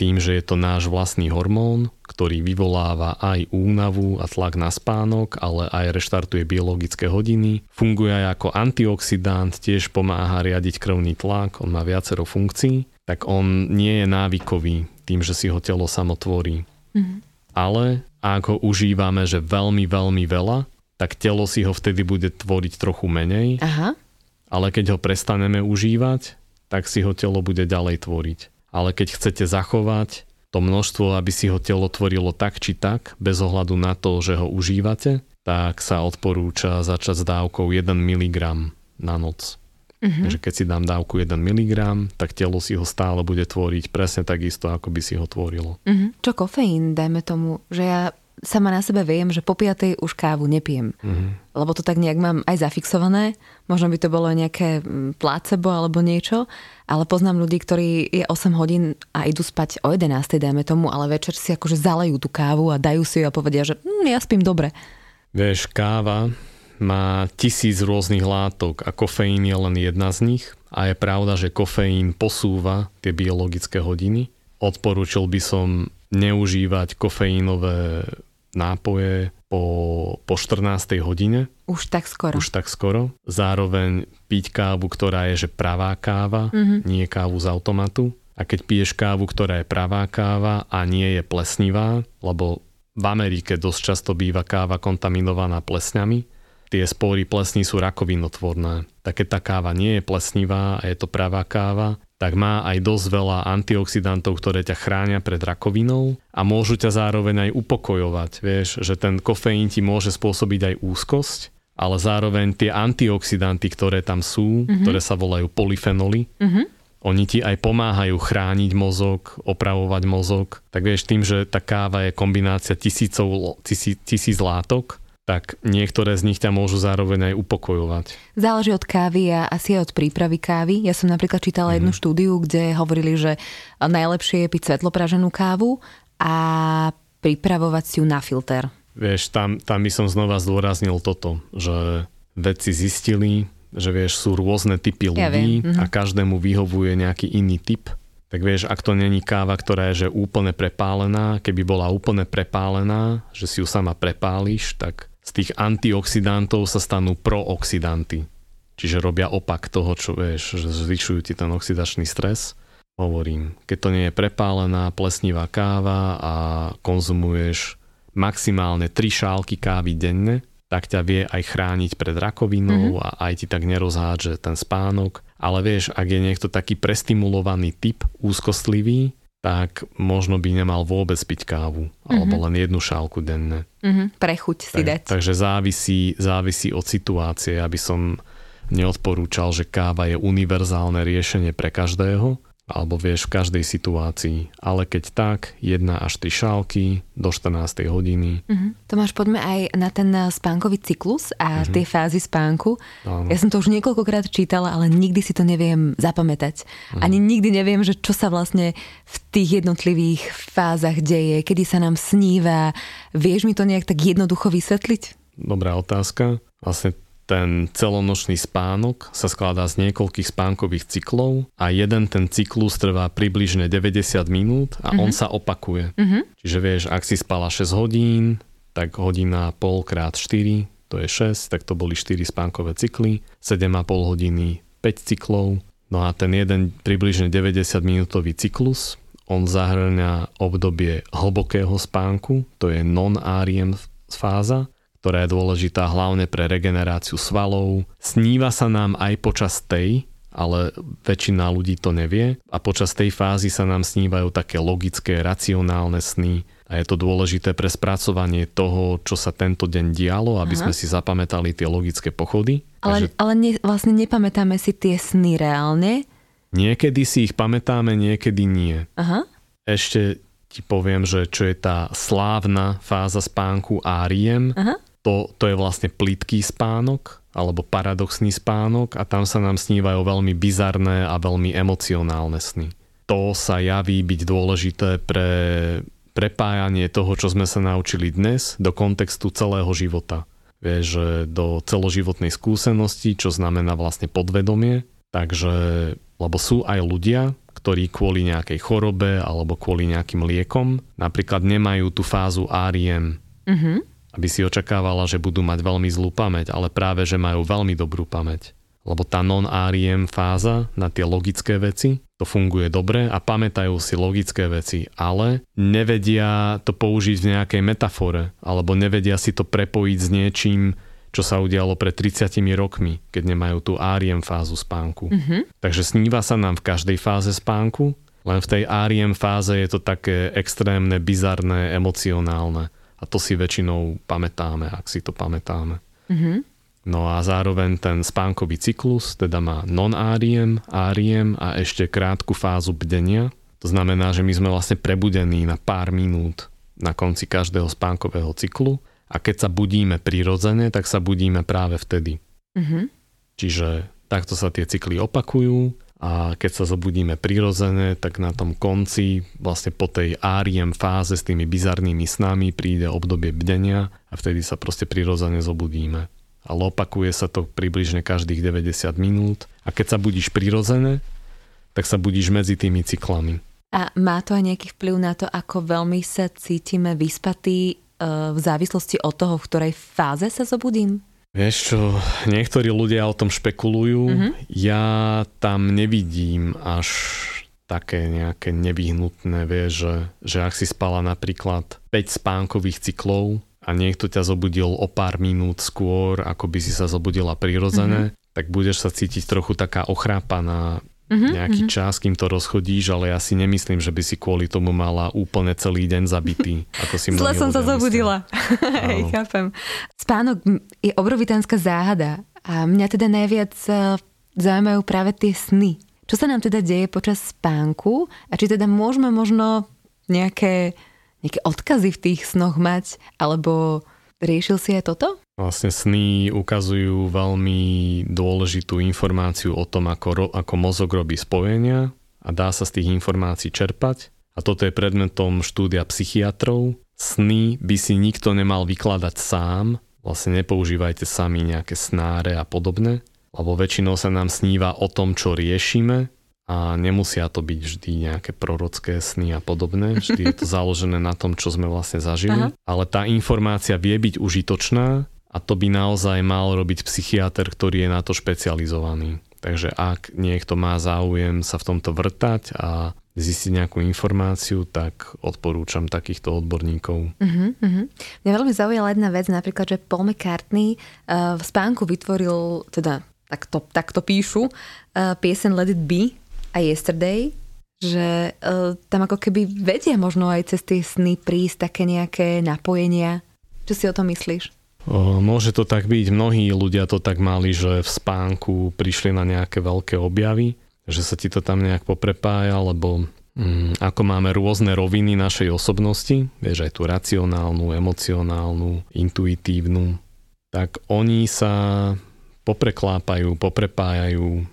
S3: tým, že je to náš vlastný hormón, ktorý vyvoláva aj únavu a tlak na spánok, ale aj reštartuje biologické hodiny, funguje aj ako antioxidant, tiež pomáha riadiť krvný tlak, on má viacero funkcií, tak on nie je návykový tým, že si ho telo samo tvorí. Mm-hmm. Ale ak ho užívame, že veľmi, veľmi veľa, tak telo si ho vtedy bude tvoriť trochu menej,
S2: Aha.
S3: ale keď ho prestaneme užívať, tak si ho telo bude ďalej tvoriť ale keď chcete zachovať to množstvo, aby si ho telo tvorilo tak či tak, bez ohľadu na to, že ho užívate, tak sa odporúča začať s dávkou 1 mg na noc. Mm-hmm. Takže keď si dám dávku 1 mg, tak telo si ho stále bude tvoriť presne takisto, ako by si ho tvorilo.
S2: Mm-hmm. Čo kofeín, dajme tomu, že ja sama na sebe viem, že po piatej už kávu nepijem. Mm-hmm. Lebo to tak nejak mám aj zafixované. Možno by to bolo nejaké placebo alebo niečo, ale poznám ľudí, ktorí je 8 hodín a idú spať o 11, dajme tomu, ale večer si akože zalejú tú kávu a dajú si ju a povedia, že hm, ja spím dobre.
S3: Vieš, káva má tisíc rôznych látok a kofeín je len jedna z nich. A je pravda, že kofeín posúva tie biologické hodiny. Odporúčil by som neužívať kofeínové nápoje po, po 14. hodine.
S2: Už tak skoro.
S3: Už tak skoro. Zároveň piť kávu, ktorá je že pravá káva, mm-hmm. nie kávu z automatu. A keď piješ kávu, ktorá je pravá káva a nie je plesnivá, lebo v Amerike dosť často býva káva kontaminovaná plesňami, tie spory plesní sú rakovinotvorné. Tak keď tá káva nie je plesnivá a je to pravá káva, tak má aj dosť veľa antioxidantov, ktoré ťa chránia pred rakovinou a môžu ťa zároveň aj upokojovať. Vieš, že ten kofeín ti môže spôsobiť aj úzkosť, ale zároveň tie antioxidanty, ktoré tam sú, mm-hmm. ktoré sa volajú polyfenoly, mm-hmm. oni ti aj pomáhajú chrániť mozog, opravovať mozog. Tak vieš, tým, že tá káva je kombinácia tisícov, tisíc, tisíc látok, tak niektoré z nich ťa môžu zároveň aj upokojovať.
S2: Záleží od kávy a asi aj od prípravy kávy. Ja som napríklad čítala mm. jednu mhm. štúdiu, kde hovorili, že najlepšie je piť svetlopraženú kávu a pripravovať si ju na filter.
S3: Vieš, tam, tam by som znova zdôraznil toto, že vedci zistili, že vieš, sú rôzne typy ľudí ja mm-hmm. a každému vyhovuje nejaký iný typ tak vieš, ak to není káva, ktorá je že úplne prepálená, keby bola úplne prepálená, že si ju sama prepáliš, tak z tých antioxidantov sa stanú prooxidanty. Čiže robia opak toho, čo vieš, že zvyšujú ti ten oxidačný stres. Hovorím, keď to nie je prepálená, plesnivá káva a konzumuješ maximálne 3 šálky kávy denne, tak ťa vie aj chrániť pred rakovinou mm-hmm. a aj ti tak nerozhádže ten spánok. Ale vieš, ak je niekto taký prestimulovaný typ, úzkostlivý, tak možno by nemal vôbec piť kávu, alebo len jednu šálku denne.
S2: Mm-hmm. Prechuť si tak, dať.
S3: Takže závisí, závisí od situácie, aby som neodporúčal, že káva je univerzálne riešenie pre každého, alebo vieš v každej situácii. Ale keď tak, jedna až tri šálky do 14. hodiny.
S2: Uh-huh. Tomáš, poďme aj na ten eh, spánkový cyklus a uh-huh. tie fázy spánku. Áno. Ja som to už niekoľkokrát čítala, ale nikdy si to neviem zapamätať. Uh-huh. Ani nikdy neviem, že čo sa vlastne v tých jednotlivých fázach deje, kedy sa nám sníva. Vieš mi to nejak tak jednoducho vysvetliť?
S3: Dobrá otázka. Vlastne ten celonočný spánok sa skladá z niekoľkých spánkových cyklov a jeden ten cyklus trvá približne 90 minút a uh-huh. on mhm. sa opakuje. Uh-huh. Čiže vieš, ak si spala 6 hodín, tak hodina pol krát 4, to je 6, tak to boli 4 spánkové cykly, 7,5 hodiny 5 cyklov, no a ten jeden približne 90 minútový cyklus, on zahrňa obdobie hlbokého spánku, to je non-REM fáza, ktorá je dôležitá hlavne pre regeneráciu svalov. Sníva sa nám aj počas tej, ale väčšina ľudí to nevie a počas tej fázy sa nám snívajú také logické, racionálne sny a je to dôležité pre spracovanie toho, čo sa tento deň dialo, aby Aha. sme si zapamätali tie logické pochody.
S2: Ale, Takže... ale ne, vlastne nepamätáme si tie sny reálne?
S3: Niekedy si ich pamätáme, niekedy nie. Aha. Ešte ti poviem, že čo je tá slávna fáza spánku REM. Aha to, to je vlastne plitký spánok alebo paradoxný spánok a tam sa nám snívajú veľmi bizarné a veľmi emocionálne sny. To sa javí byť dôležité pre prepájanie toho, čo sme sa naučili dnes do kontextu celého života. Vieš, do celoživotnej skúsenosti, čo znamená vlastne podvedomie. Takže, lebo sú aj ľudia, ktorí kvôli nejakej chorobe alebo kvôli nejakým liekom napríklad nemajú tú fázu REM. Mm-hmm aby si očakávala, že budú mať veľmi zlú pamäť, ale práve, že majú veľmi dobrú pamäť. Lebo tá non-REM fáza na tie logické veci, to funguje dobre a pamätajú si logické veci, ale nevedia to použiť v nejakej metafore, alebo nevedia si to prepojiť s niečím, čo sa udialo pred 30 rokmi, keď nemajú tú REM fázu spánku. Mm-hmm. Takže sníva sa nám v každej fáze spánku, len v tej REM fáze je to také extrémne, bizarné, emocionálne. A to si väčšinou pamätáme, ak si to pamätáme. Mm-hmm. No a zároveň ten spánkový cyklus teda má non-REM, REM a ešte krátku fázu bdenia. To znamená, že my sme vlastne prebudení na pár minút na konci každého spánkového cyklu a keď sa budíme prirodzene, tak sa budíme práve vtedy. Mm-hmm. Čiže takto sa tie cykly opakujú a keď sa zobudíme prirodzene, tak na tom konci, vlastne po tej áriem fáze s tými bizarnými snami príde obdobie bdenia a vtedy sa proste prirodzene zobudíme. Ale opakuje sa to približne každých 90 minút a keď sa budíš prirodzene, tak sa budíš medzi tými cyklami.
S2: A má to aj nejaký vplyv na to, ako veľmi sa cítime vyspatí v závislosti od toho, v ktorej fáze sa zobudím?
S3: Vieš čo, niektorí ľudia o tom špekulujú. Mm-hmm. Ja tam nevidím až také nejaké nevyhnutné, vieš, že, že ak si spala napríklad 5 spánkových cyklov a niekto ťa zobudil o pár minút skôr, ako by si sa zobudila prirodzene, mm-hmm. tak budeš sa cítiť trochu taká ochrápaná mm-hmm, nejaký mm-hmm. čas, kým to rozchodíš, ale ja si nemyslím, že by si kvôli tomu mala úplne celý deň zabitý. Ako si
S2: Zle som sa zobudila. Hej, chápem. Spánok je obrovitánska záhada a mňa teda najviac eh, zaujímajú práve tie sny. Čo sa nám teda deje počas spánku a či teda môžeme možno nejaké, nejaké odkazy v tých snoch mať, alebo riešil si aj toto?
S3: Vlastne sny ukazujú veľmi dôležitú informáciu o tom, ako, ako mozog robí spojenia a dá sa z tých informácií čerpať. A toto je predmetom štúdia psychiatrov. Sny by si nikto nemal vykladať sám, vlastne nepoužívajte sami nejaké snáre a podobne lebo väčšinou sa nám sníva o tom, čo riešime a nemusia to byť vždy nejaké prorocké sny a podobné. Vždy je to založené na tom, čo sme vlastne zažili. Aha. Ale tá informácia vie byť užitočná a to by naozaj mal robiť psychiatr, ktorý je na to špecializovaný. Takže ak niekto má záujem sa v tomto vrtať a zistiť nejakú informáciu, tak odporúčam takýchto odborníkov. Uh-huh,
S2: uh-huh. Mňa veľmi zaujala jedna vec, napríklad, že Paul McCartney uh, v spánku vytvoril, teda tak to, tak to píšu, uh, piesen Let It Be a Yesterday, že uh, tam ako keby vedia možno aj cez tie sny prísť také nejaké napojenia. Čo si o tom myslíš?
S3: Môže to tak byť. Mnohí ľudia to tak mali, že v spánku prišli na nejaké veľké objavy, že sa ti to tam nejak poprepája, lebo mm, ako máme rôzne roviny našej osobnosti, vieš aj tú racionálnu, emocionálnu, intuitívnu, tak oni sa popreklápajú, poprepájajú.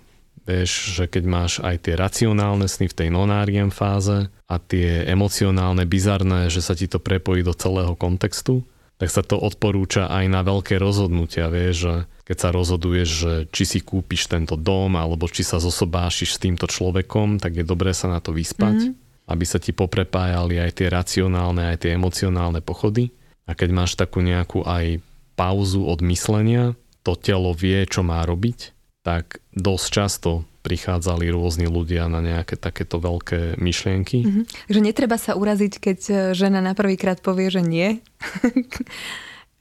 S3: Vieš, že keď máš aj tie racionálne sny v tej nonáriem fáze a tie emocionálne, bizarné, že sa ti to prepojí do celého kontextu, tak sa to odporúča aj na veľké rozhodnutia, vieš, že keď sa rozhoduješ, že či si kúpiš tento dom alebo či sa zosobášiš s týmto človekom, tak je dobré sa na to vyspať, mm-hmm. aby sa ti poprepájali aj tie racionálne, aj tie emocionálne pochody. A keď máš takú nejakú aj pauzu od myslenia, to telo vie, čo má robiť, tak dosť často prichádzali rôzni ľudia na nejaké takéto veľké myšlienky. Mm-hmm.
S2: Že netreba sa uraziť, keď e, žena na prvýkrát povie, že nie.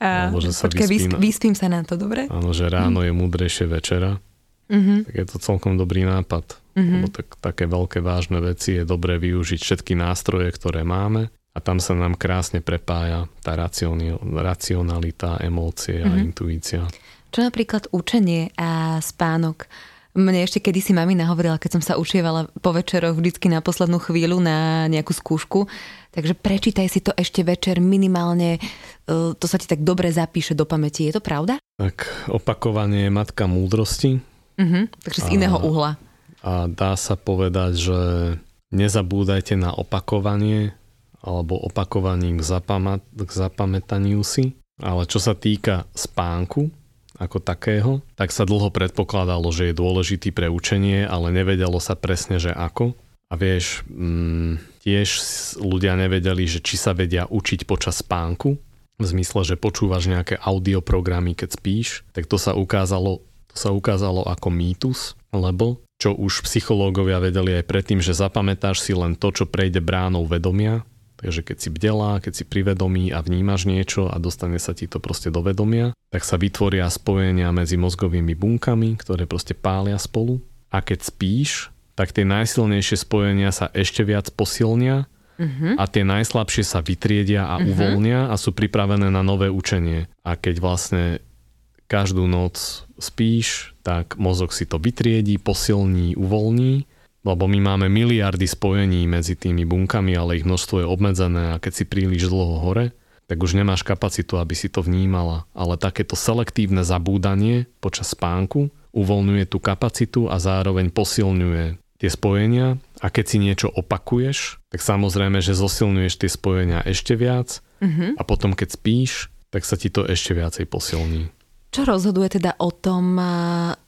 S2: A Alebo, že sa počkaj, vyspím, vyspím sa na to, dobre?
S3: Áno, že ráno mm. je múdrejšie večera. Mm-hmm. Tak je to celkom dobrý nápad. Mm-hmm. Lebo tak, také veľké vážne veci je dobré využiť všetky nástroje, ktoré máme a tam sa nám krásne prepája tá racionalita, emócie mm-hmm. a intuícia.
S2: Čo napríklad učenie a spánok? Mne ešte kedysi mamina hovorila, keď som sa učievala po večeroch vždycky na poslednú chvíľu na nejakú skúšku, takže prečítaj si to ešte večer minimálne, e, to sa ti tak dobre zapíše do pamäti. Je to pravda?
S3: Tak opakovanie je matka múdrosti.
S2: Uh-huh, takže z a, iného uhla.
S3: A dá sa povedať, že nezabúdajte na opakovanie alebo opakovaním k, zapamät- k zapamätaniu si. Ale čo sa týka spánku, ako takého, tak sa dlho predpokladalo, že je dôležitý pre učenie, ale nevedelo sa presne, že ako. A vieš, mm, tiež ľudia nevedeli, že či sa vedia učiť počas spánku, v zmysle, že počúvaš nejaké audioprogramy, keď spíš, tak to sa ukázalo, to sa ukázalo ako mýtus, lebo čo už psychológovia vedeli aj predtým, že zapamätáš si len to, čo prejde bránou vedomia, Takže keď si bdelá, keď si privedomí a vnímaš niečo a dostane sa ti to proste do vedomia, tak sa vytvoria spojenia medzi mozgovými bunkami, ktoré proste pália spolu. A keď spíš, tak tie najsilnejšie spojenia sa ešte viac posilnia uh-huh. a tie najslabšie sa vytriedia a uh-huh. uvoľnia a sú pripravené na nové učenie. A keď vlastne každú noc spíš, tak mozog si to vytriedí, posilní, uvoľní lebo my máme miliardy spojení medzi tými bunkami, ale ich množstvo je obmedzené a keď si príliš dlho hore, tak už nemáš kapacitu, aby si to vnímala. Ale takéto selektívne zabúdanie počas spánku uvoľňuje tú kapacitu a zároveň posilňuje tie spojenia a keď si niečo opakuješ, tak samozrejme, že zosilňuješ tie spojenia ešte viac mm-hmm. a potom keď spíš, tak sa ti to ešte viacej posilní.
S2: Čo rozhoduje teda o tom,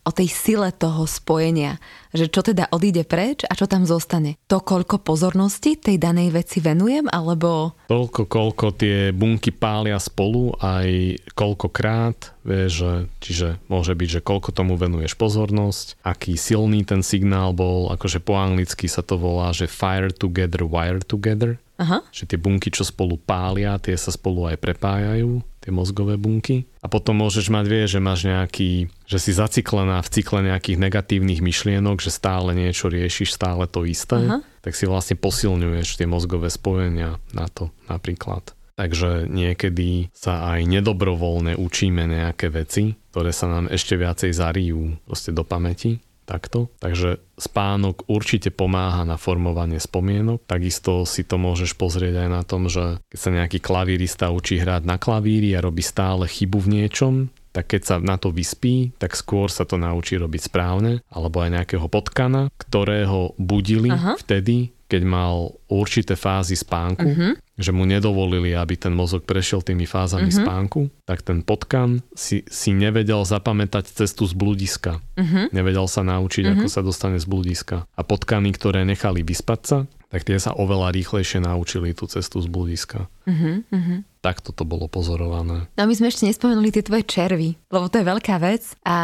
S2: o tej sile toho spojenia, že čo teda odíde preč a čo tam zostane. To, koľko pozornosti tej danej veci venujem, alebo...
S3: Toľko, koľko tie bunky pália spolu, aj koľkokrát, vieš, že, čiže môže byť, že koľko tomu venuješ pozornosť, aký silný ten signál bol, akože po anglicky sa to volá, že fire together, wire together,
S2: Aha.
S3: že tie bunky, čo spolu pália, tie sa spolu aj prepájajú, tie mozgové bunky. A potom môžeš mať, vie, že máš nejaký, že si zaciklená v cykle nejakých negatívnych myšlienok, že stále niečo riešiš, stále to isté,
S2: Aha.
S3: tak si vlastne posilňuješ tie mozgové spojenia na to napríklad. Takže niekedy sa aj nedobrovoľne učíme nejaké veci, ktoré sa nám ešte viacej zarijú proste do pamäti takto. Takže spánok určite pomáha na formovanie spomienok. Takisto si to môžeš pozrieť aj na tom, že keď sa nejaký klavírista učí hrať na klavíri a robí stále chybu v niečom, tak keď sa na to vyspí, tak skôr sa to naučí robiť správne, alebo aj nejakého potkana, ktorého budili
S2: Aha.
S3: vtedy, keď mal určité fázy spánku,
S2: Mhm.
S3: Že mu nedovolili, aby ten mozog prešiel tými fázami
S2: Mhm.
S3: spánku, tak ten potkan si, si nevedel zapamätať cestu z bludiska.
S2: Mhm.
S3: Nevedel sa naučiť, ako sa dostane z bludiska. A potkany, ktoré nechali vyspať sa, tak tie sa oveľa rýchlejšie naučili tú cestu z bludiska.
S2: Mhm. Mhm.
S3: Takto to bolo pozorované.
S2: No my sme ešte nespomenuli tie tvoje červy, lebo to je veľká vec a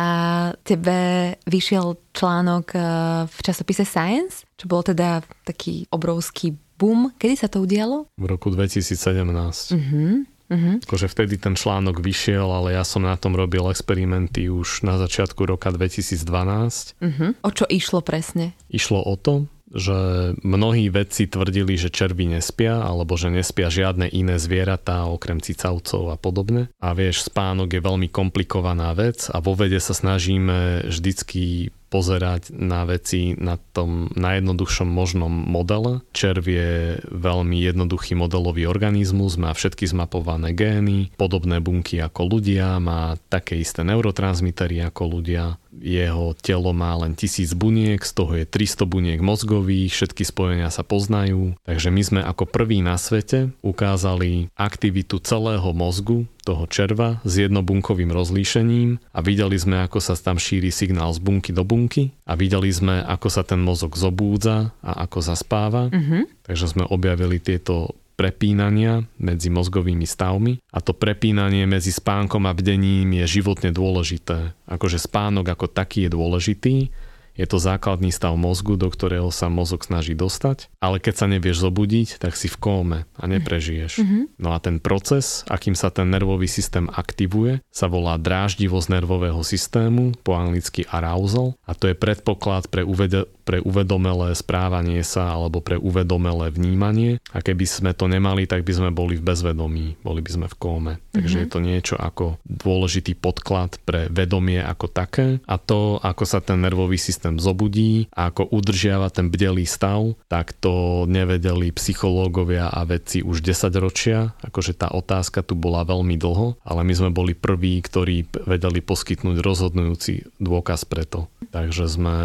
S2: tebe vyšiel článok eh, v časopise Science, čo bol teda taký obrovský boom. Kedy sa to udialo?
S3: V roku 2017.
S2: Mhm. Mhm.
S3: Akože vtedy ten článok vyšiel, ale ja som na tom robil experimenty už na začiatku roka 2012.
S2: Mhm. O čo išlo presne?
S3: Išlo o to, že mnohí vedci tvrdili, že červy nespia, alebo že nespia žiadne iné zvieratá, okrem cicavcov a podobne. A vieš, spánok je veľmi komplikovaná vec a vo vede sa snažíme vždycky pozerať na veci na tom najjednoduchšom možnom modele. Červ je veľmi jednoduchý modelový organizmus, má všetky zmapované gény, podobné bunky ako ľudia, má také isté neurotransmitery ako ľudia, jeho telo má len tisíc buniek, z toho je 300 buniek mozgových, všetky spojenia sa poznajú. Takže my sme ako prví na svete ukázali aktivitu celého mozgu toho červa s jednobunkovým rozlíšením a videli sme, ako sa tam šíri signál z bunky do bunky a videli sme, ako sa ten mozog zobúdza a ako zaspáva.
S2: Mhm.
S3: Takže sme objavili tieto prepínania medzi mozgovými stavmi a to prepínanie medzi spánkom a bdením je životne dôležité. Akože spánok ako taký je dôležitý, je to základný stav mozgu, do ktorého sa mozog snaží dostať, ale keď sa nevieš zobudiť, tak si v kóme a neprežiješ. No a ten proces, akým sa ten nervový systém aktivuje, sa volá dráždivosť nervového systému, po anglicky arousal, a to je predpoklad pre, uvede, pre uvedomelé správanie sa alebo pre uvedomelé vnímanie. A keby sme to nemali, tak by sme boli v bezvedomí, boli by sme v kóme. Takže je to niečo ako dôležitý podklad pre vedomie ako také a to, ako sa ten nervový systém zobudí a ako udržiava ten bdelý stav, tak to nevedeli psychológovia a vedci už 10 ročia. Akože tá otázka tu bola veľmi dlho, ale my sme boli prví, ktorí vedeli poskytnúť rozhodnujúci dôkaz preto. Takže sme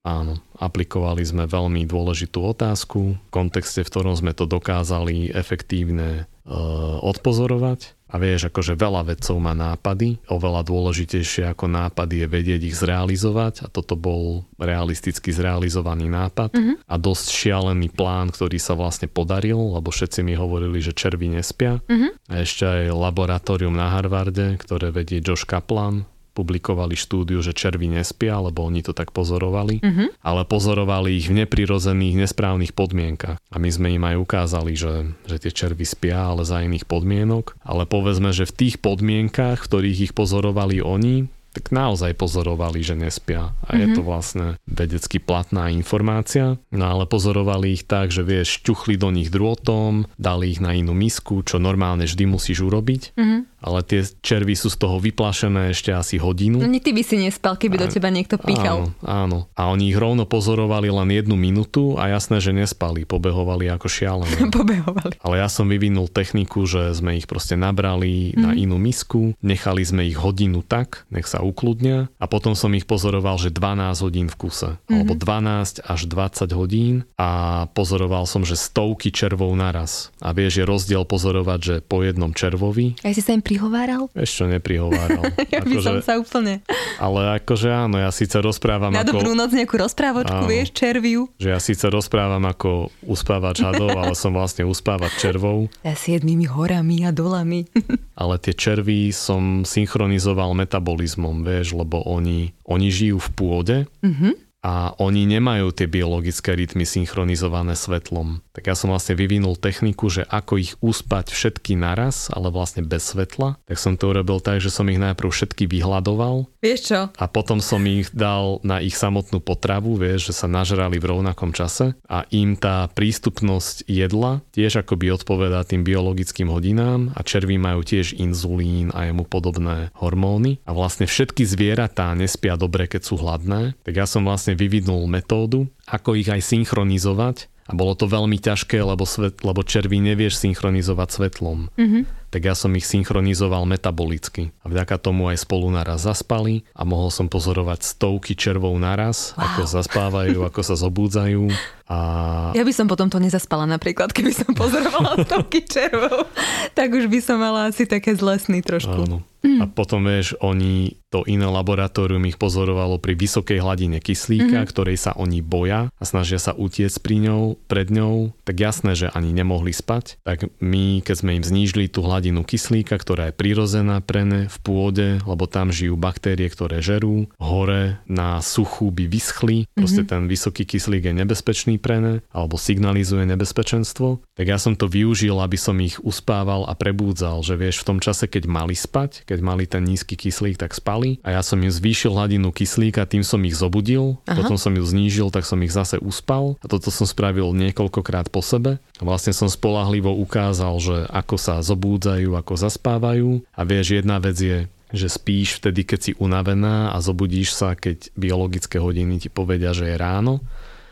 S3: Áno, aplikovali sme veľmi dôležitú otázku v kontexte, v ktorom sme to dokázali efektívne e, odpozorovať. A vieš, akože veľa vedcov má nápady, oveľa dôležitejšie ako nápady je vedieť ich zrealizovať a toto bol realisticky zrealizovaný nápad
S2: Mhm.
S3: a dosť šialený plán, ktorý sa vlastne podaril, lebo všetci mi hovorili, že červy nespia.
S2: Mhm.
S3: A ešte aj laboratórium na Harvarde, ktoré vedie Josh Kaplan, publikovali štúdiu, že červy nespia, lebo oni to tak pozorovali,
S2: Mhm.
S3: ale pozorovali ich v neprirozených, nesprávnych podmienkach. A my sme im aj ukázali, že, že tie červy spia, ale za iných podmienok. Ale povedzme, že v tých podmienkach, v ktorých ich pozorovali oni, tak naozaj pozorovali, že nespia. A je to vlastne vedecky platná informácia. No ale pozorovali ich tak, že vieš, ťuchli do nich drôtom, dali ich na inú misku, čo normálne vždy musíš urobiť.
S2: Mhm.
S3: Ale tie červy sú z toho vyplašené ešte asi hodinu.
S2: No nie, ty by si nespal, keby do teba niekto píchal.
S3: Áno, áno. A oni ich rovno pozorovali len jednu minútu a jasné, že nespali, pobehovali ako šialené.
S2: Pobehovali.
S3: Ale ja som vyvinul techniku, že sme ich proste nabrali na inú misku, nechali sme ich hodinu tak, nech sa ukludnia a potom som ich pozoroval, že 12 hodín v kuse, alebo 12 až 20 hodín a pozoroval som, že stovky červov naraz. A vieš, je rozdiel pozorovať, že po jednom červovi
S2: Aj si sa im neprihováral?
S3: Ešte neprihováral.
S2: ja by som sa úplne...
S3: Ale akože áno, ja síce rozprávam
S2: Na
S3: ako...
S2: dobrú noc nejakú rozprávočku,
S3: Áno.
S2: vieš, červiu.
S3: Že ja síce rozprávam ako uspávač hadov, ale som vlastne uspávač červov.
S2: A siedmými horami a dolami.
S3: Ale tie červy som synchronizoval metabolizmom, vieš, lebo oni, oni žijú v pôde a oni nemajú tie biologické rytmy synchronizované svetlom. Tak ja som vlastne vyvinul techniku, že ako ich uspať všetky naraz, ale vlastne bez svetla. Tak som to urobil tak, že som ich najprv všetky vyhľadoval
S2: Vieš čo?
S3: a potom som ich dal na ich samotnú potravu, vieš, že sa nažrali v rovnakom čase a im tá prístupnosť jedla tiež akoby odpovedá tým biologickým hodinám a červí majú tiež inzulín a jemu podobné hormóny a vlastne všetky zvieratá nespia dobre, keď sú hladné, tak ja som vlastne vyvinul metódu, ako ich aj synchronizovať a bolo to veľmi ťažké, lebo, svet, lebo červí nevieš synchronizovať svetlom. Mm-hmm. Tak ja som ich synchronizoval metabolicky. A vďaka tomu aj spolu naraz zaspali a mohol som pozorovať stovky červov naraz, wow. ako zaspávajú, ako sa zobúdzajú. A
S2: Ja by som potom to nezaspala napríklad, keby som pozorovala stovky červov. tak už by som mala asi také zlesný trošku.
S3: Áno. A potom, vieš, oni, to iné laboratórium ich pozorovalo pri vysokej hladine kyslíka, mm-hmm. ktorej sa oni boja a snažia sa utiec pri ňou, pred ňou, tak jasné, že ani nemohli spať. Tak my, keď sme im znížili tú hladinu kyslíka, ktorá je prirozená pre ne v pôde, lebo tam žijú baktérie, ktoré žerú, hore na suchu by vyschli, proste ten vysoký kyslík je nebezpečný pre ne, alebo signalizuje nebezpečenstvo, tak ja som to využil, aby som ich uspával a prebúdzal, že vieš, v tom čase, keď mali spať, keď mali ten nízky kyslík, tak spali a ja som im zvýšil hladinu kyslíka, tým som ich zobudil, Aha. potom som ju znížil, tak som ich zase uspal a toto som spravil niekoľkokrát po sebe. A vlastne som spolahlivo ukázal, že ako sa zobúdzajú, ako zaspávajú a vieš, jedna vec je že spíš vtedy, keď si unavená a zobudíš sa, keď biologické hodiny ti povedia, že je ráno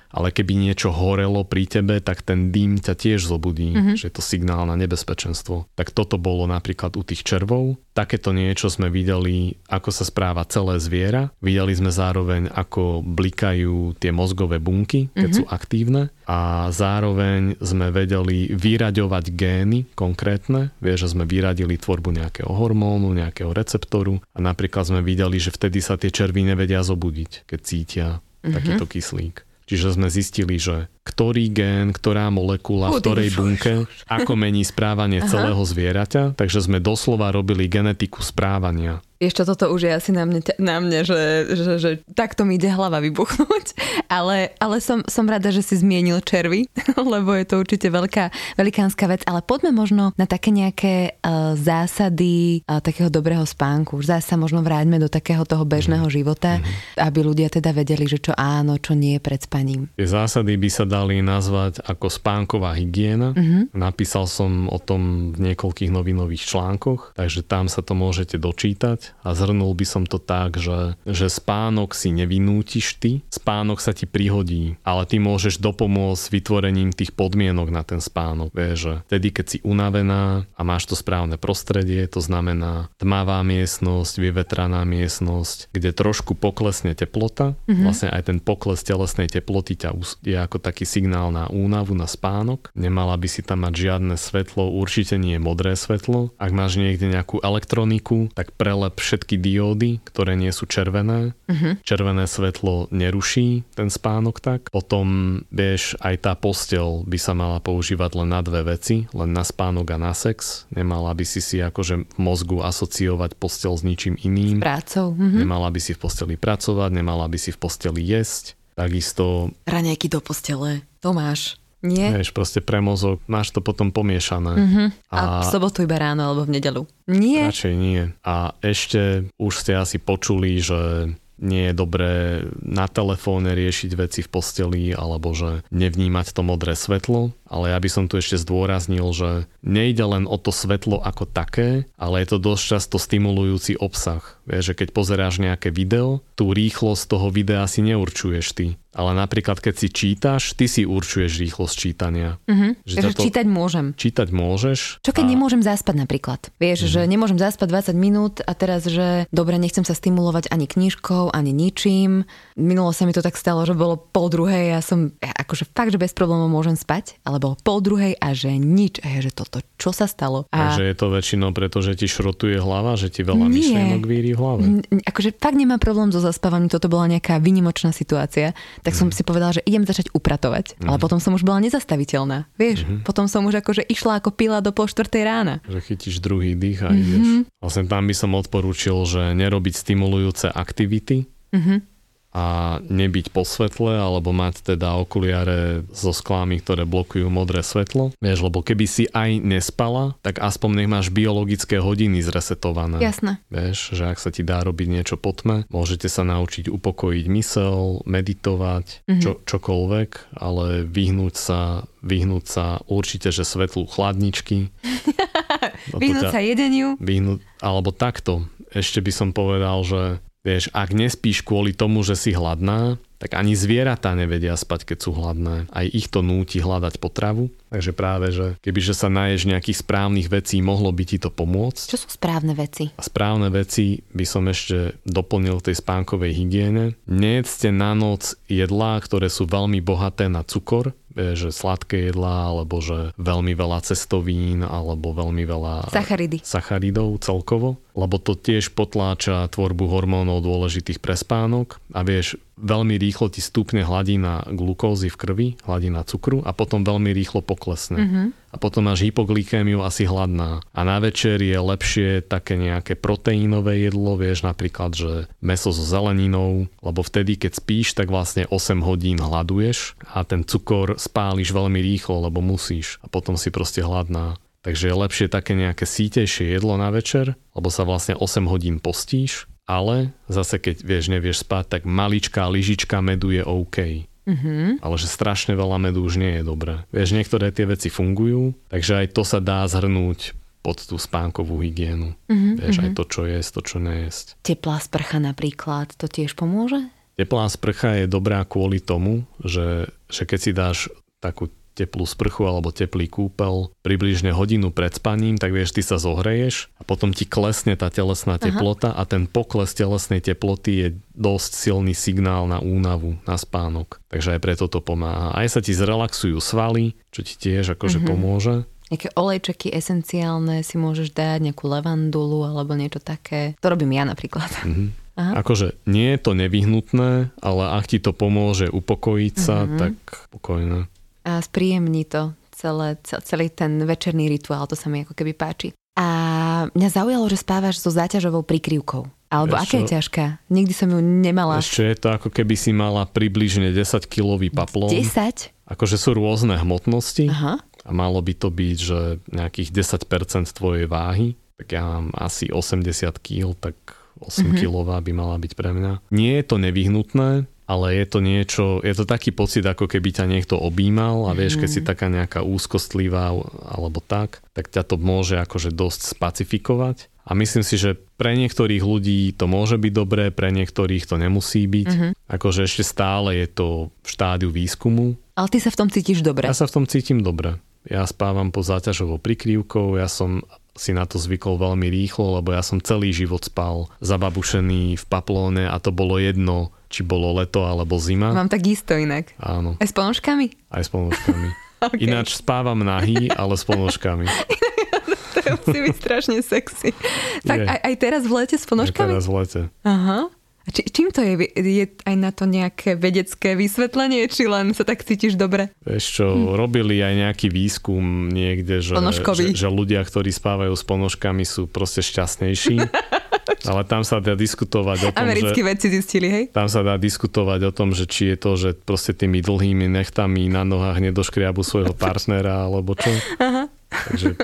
S3: ale keby niečo horelo pri tebe, tak ten dým ťa tiež zobudí, mm-hmm. že je to signál na nebezpečenstvo. Tak toto bolo napríklad u tých červov. Takéto niečo sme videli, ako sa správa celé zviera. Videli sme zároveň, ako blikajú tie mozgové bunky, keď mm-hmm. sú aktívne. A zároveň sme vedeli vyraďovať gény konkrétne. Vieš, že sme vyradili tvorbu nejakého hormónu, nejakého receptoru. A napríklad sme videli, že vtedy sa tie červy nevedia zobudiť, keď cítia mm-hmm. takýto kyslík. Čiže sme zistili, že ktorý gén, ktorá molekula, v ktorej bunke, ako mení správanie Aha. celého zvieraťa. Takže sme doslova robili genetiku správania.
S2: Čo, toto už je asi na mne, na mne že, že, že takto mi ide hlava vybuchnúť. Ale, ale som, som rada, že si zmienil červy, lebo je to určite veľká, velikánska vec. Ale poďme možno na také nejaké uh, zásady uh, takého dobrého spánku. Už zase sa možno vráťme do takého toho bežného života, mm-hmm. aby ľudia teda vedeli, že čo áno, čo nie pred spaním.
S3: Tie zásady by sa dali nazvať ako spánková hygiena. Mm-hmm. Napísal som o tom v niekoľkých novinových článkoch, takže tam sa to môžete dočítať a zhrnul by som to tak, že, že spánok si nevinútiš ty, spánok sa ti prihodí, ale ty môžeš dopomôcť vytvorením tých podmienok na ten spánok. Vieš, že vtedy, keď si unavená a máš to správne prostredie, to znamená tmavá miestnosť, vyvetraná miestnosť, kde trošku poklesne teplota, mm-hmm. vlastne aj ten pokles telesnej teploty ťa je ako taký signál na únavu, na spánok. Nemala by si tam mať žiadne svetlo, určite nie modré svetlo. Ak máš niekde nejakú elektroniku, tak prelep všetky diódy, ktoré nie sú červené. Uh-huh. Červené svetlo neruší ten spánok tak. Potom, vieš, aj tá postel by sa mala používať len na dve veci, len na spánok a na sex. Nemala by si si akože v mozgu asociovať postel s ničím iným.
S2: S prácou. Uh-huh.
S3: Nemala by si v posteli pracovať, nemala by si v posteli jesť. Takisto...
S2: Raňajky do postele. To máš. Nie?
S3: Vieš, proste pre mozog máš to potom pomiešané.
S2: Uh-huh. A, a v sobotu iba ráno alebo v nedelu. Nie?
S3: Radšej nie. A ešte už ste asi počuli, že nie je dobré na telefóne riešiť veci v posteli alebo že nevnímať to modré svetlo, ale ja by som tu ešte zdôraznil, že nejde len o to svetlo ako také, ale je to dosť často stimulujúci obsah. Vieš, že keď pozeráš nejaké video, tú rýchlosť toho videa si neurčuješ ty, ale napríklad keď si čítaš, ty si určuješ rýchlosť čítania.
S2: Mhm.
S3: Že
S2: Takže
S3: táto-
S2: čítať môžem.
S3: Čítať môžeš.
S2: Čo keď
S3: a-
S2: nemôžem zaspať napríklad? Vieš,
S3: Mhm.
S2: že nemôžem zaspať 20 minút a teraz, že dobre, nechcem sa stimulovať ani knižkou, ani ničím. Minulo sa mi to tak stalo, že bolo pol druhej a som, akože fakt, že bez problémov môžem spať, ale bolo pol druhej a že nič. A ja, že toto, čo sa stalo? A
S3: Takže je to väčšinou preto, že ti šrotuje hlava, že ti veľa
S2: Nie.
S3: myšlienok víri v hlave.
S2: N- akože fakt nemám problém so zaspávaním, toto bola nejaká vynimočná situácia, tak
S3: Mhm.
S2: som si povedala, že idem začať upratovať. Ale potom som už bola nezastaviteľná, vieš,
S3: Mhm.
S2: potom som už akože išla ako pila do pol štvrtej rána.
S3: Že chytíš druhý dých a
S2: Mhm.
S3: ideš. Vlastne tam by som odporúčil, že nerobiť stimulujúce aktivity
S2: Mhm.
S3: A nebyť po svetle, alebo mať teda okuliare so sklami, ktoré blokujú modré svetlo. Vieš, lebo keby si aj nespala, tak aspoň nech máš biologické hodiny zresetované.
S2: Jasné.
S3: Vieš, že ak sa ti dá robiť niečo po tme, môžete sa naučiť upokojiť mysel, meditovať,
S2: Mhm.
S3: čo, čokoľvek, ale vyhnúť sa, vyhnúť sa určite, že svetlu chladničky. No
S2: Vyhnúť sa jedeniu.
S3: Vyhnúť, alebo takto. Ešte by som povedal, že vieš, ak nespíš kvôli tomu, že si hladná, tak ani zvieratá nevedia spať, keď sú hladné. Aj ich to núti hľadať potravu. Takže práve, že kebyže sa naješ nejakých správnych vecí, mohlo by ti to pomôcť.
S2: Čo sú správne veci?
S3: A správne veci by som ešte doplnil tej spánkovej hygiene. Nejedzte na noc jedlá, ktoré sú veľmi bohaté na cukor, vieš, že sladké jedlá, alebo že veľmi veľa cestovín, alebo veľmi veľa
S2: Sacharidy.
S3: sacharidov celkovo, lebo to tiež potláča tvorbu hormónov dôležitých pre spánok a vieš, veľmi rýchlo ti stúpne hladina glukózy v krvi, hladina cukru a potom veľmi rýchlo poklesne.
S2: Mhm.
S3: A potom máš hypoglykémiu asi hladná. A na večer je lepšie také nejaké proteínové jedlo, vieš napríklad, že meso so zeleninou, lebo vtedy, keď spíš, tak vlastne 8 hodín hľaduješ a ten cukor spáliš veľmi rýchlo, lebo musíš a potom si proste hladná. Takže je lepšie také nejaké sítejšie jedlo na večer, lebo sa vlastne 8 hodín postíš, ale zase keď vieš, nevieš spať, tak maličká lyžička medu je OK.
S2: Mhm.
S3: Ale že strašne veľa medu už nie je dobré. Vieš, niektoré tie veci fungujú, takže aj to sa dá zhrnúť pod tú spánkovú hygienu.
S2: Mhm,
S3: Vieš, aj to, čo jesť, to, čo nejesť.
S2: Teplá sprcha napríklad, to tiež pomôže?
S3: Teplá sprcha je dobrá kvôli tomu, že, že keď si dáš takú teplú sprchu alebo teplý kúpel približne hodinu pred spaním, tak vieš, ty sa zohreješ a potom ti klesne tá telesná teplota a ten pokles telesnej teploty je dosť silný signál na únavu, na spánok. Takže aj preto to pomáha. Aj sa ti zrelaxujú svaly, čo ti tiež akože
S2: Mhm.
S3: pomôže.
S2: Nejaké olejčeky esenciálne si môžeš dať, nejakú levandulu alebo niečo také. To robím ja napríklad.
S3: Mhm.
S2: Aha.
S3: Akože nie je to nevyhnutné, ale ak ti to pomôže upokojiť sa,
S2: Mhm.
S3: tak pokojné.
S2: A spríjemní to celé, cel- celý ten večerný rituál, to sa mi ako keby páči. A mňa zaujalo, že spávaš so záťažovou prikryvkou. Alebo
S3: Vieš
S2: aká je ťažká? Nikdy som ju nemala.
S3: Ešte je to ako keby si mala približne 10-kilový paplón.
S2: 10?
S3: Akože sú rôzne hmotnosti
S2: Aha.
S3: a malo by to byť, že nejakých 10% tvojej váhy, tak ja mám asi 80 kg, tak 8
S2: Mhm.
S3: kilová by mala byť pre mňa. Nie je to nevyhnutné, ale je to niečo, je to taký pocit, ako keby ťa niekto objímal a vieš, keď si taká nejaká úzkostlivá alebo tak, tak ťa to môže akože dosť spacifikovať. A myslím si, že pre niektorých ľudí to môže byť dobré, pre niektorých to nemusí byť.
S2: Mhm.
S3: Akože ešte stále je to v štádiu výskumu.
S2: Ale ty sa v tom cítiš dobre.
S3: Ja sa v tom cítim dobre. Ja spávam pod záťažovou prikrývkou, ja som si na to zvykol veľmi rýchlo, lebo ja som celý život spal zababušený v paplóne a to bolo jedno, či bolo leto alebo zima.
S2: Mám tak isto inak.
S3: Áno,
S2: Aj s ponožkami?
S3: aj s ponožkami.
S2: Okay.
S3: Ináč spávam nahý, ale s ponožkami.
S2: To musí byť strašne sexy. Tak
S3: Je.
S2: aj, aj teraz v lete s ponožkami?
S3: teraz v lete.
S2: Aha. A či, čím to je? Je aj na to nejaké vedecké vysvetlenie, či len sa tak cítiš dobre?
S3: Vieš čo, robili aj nejaký výskum niekde, že,
S2: Ponožkový.
S3: že, že ľudia, ktorí spávajú s ponožkami sú proste šťastnejší. ale tam sa dá diskutovať o tom,
S2: Americkí
S3: že...
S2: vedci zistili, hej?
S3: Tam sa dá diskutovať o tom, že či je to, že proste tými dlhými nechtami na nohách nedoškriabu svojho partnera, alebo čo.
S2: Aha.
S3: Takže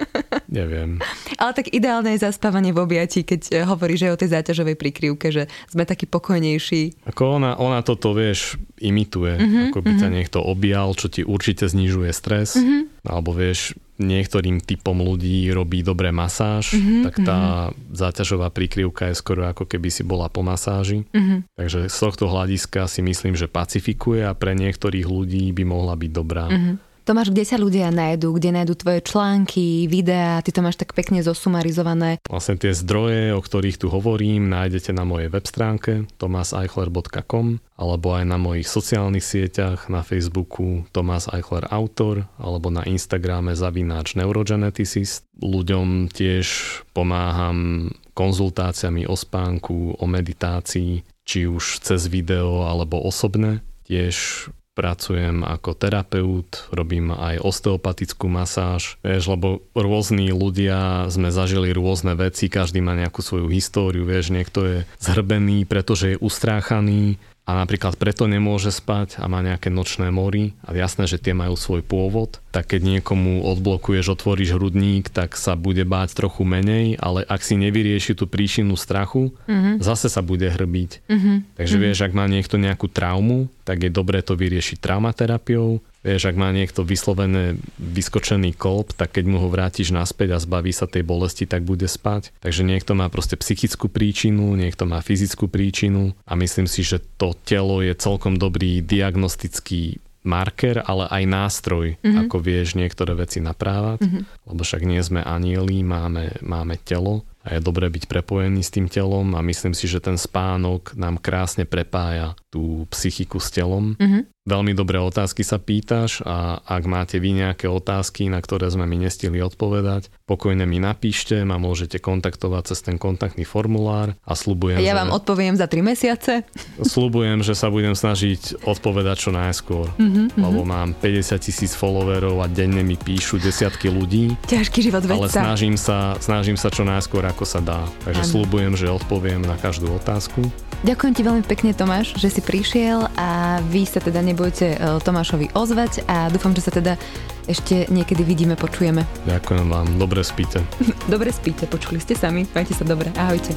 S3: neviem.
S2: Ale tak ideálne je zaspávanie v objatí, keď eh, hovoríš aj o tej záťažovej prikryvke, že sme takí pokojnejší.
S3: Ako ona, ona toto, vieš, imituje.
S2: Mhm,
S3: Ako by ťa niekto objal, čo ti určite znižuje stres. Alebo vieš, niektorým typom ľudí robí dobré masáž, mm-hmm, tak tá mm-hmm. záťažová prikryvka je skoro ako keby si bola po masáži. Mm-hmm. Takže z tohto hľadiska si myslím, že pacifikuje a pre niektorých ľudí by mohla byť dobrá. Mm-hmm.
S2: Tomáš, kde sa ľudia nájdú? Kde nájdú tvoje články, videá? Ty to máš tak pekne zosumarizované.
S3: Vlastne tie zdroje, o ktorých tu hovorím, nájdete na mojej web stránke tomaseichler.com alebo aj na mojich sociálnych sieťach, na Facebooku Tomás Eichler Autor alebo na Instagrame zavináč Neurogeneticist. Ľuďom tiež pomáham konzultáciami o spánku, o meditácii, či už cez video alebo osobné. Tiež pracujem ako terapeut, robím aj osteopatickú masáž, vieš, lebo rôzni ľudia sme zažili rôzne veci, každý má nejakú svoju históriu, vieš, niekto je zhrbený, pretože je ustráchaný, a napríklad preto nemôže spať a má nejaké nočné mory a jasné, že tie majú svoj pôvod, tak keď niekomu odblokuješ, otvoríš hrudník, tak sa bude báť trochu menej, ale ak si nevyrieši tú príčinu strachu, mm-hmm. zase sa bude hrbiť. Mm-hmm. Takže mm-hmm. vieš, ak má niekto nejakú traumu, tak je dobré to vyriešiť traumaterapiou, Vieš, ak má niekto vyslovené vyskočený kolb, tak keď mu ho vrátiš naspäť a zbaví sa tej bolesti, tak bude spať. Takže niekto má proste psychickú príčinu, niekto má fyzickú príčinu a myslím si, že to telo je celkom dobrý diagnostický marker, ale aj nástroj, mm-hmm. ako vieš niektoré veci naprávať, mm-hmm. lebo však nie sme anieli, máme, máme telo a je dobré byť prepojený s tým telom a myslím si, že ten spánok nám krásne prepája tú psychiku s telom. Mm-hmm. Veľmi dobré otázky sa pýtaš a ak máte vy nejaké otázky, na ktoré sme mi nestili odpovedať, pokojne mi napíšte, ma môžete kontaktovať cez ten kontaktný formulár a slubujem,
S2: Ja že... vám odpoviem za 3 mesiace.
S3: Slubujem, že sa budem snažiť odpovedať čo najskôr, mm-hmm, lebo mám 50 tisíc followerov a denne mi píšu desiatky ľudí.
S2: Ťažký život vedca.
S3: Ale snažím sa, snažím sa čo najskôr, ako sa dá. Takže ano. slubujem, že odpoviem na každú otázku.
S2: Ďakujem ti veľmi pekne, Tomáš, že si prišiel a vy sa teda nebojte e, Tomášovi ozvať a dúfam, že sa teda ešte niekedy vidíme, počujeme.
S3: Ďakujem vám, dobre spíte.
S2: dobre spíte, počuli ste sami, majte sa dobre, ahojte.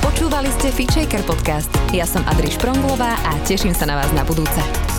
S4: Počúvali ste Feature podcast. Ja som Adriš Pronglová a teším sa na vás na budúce.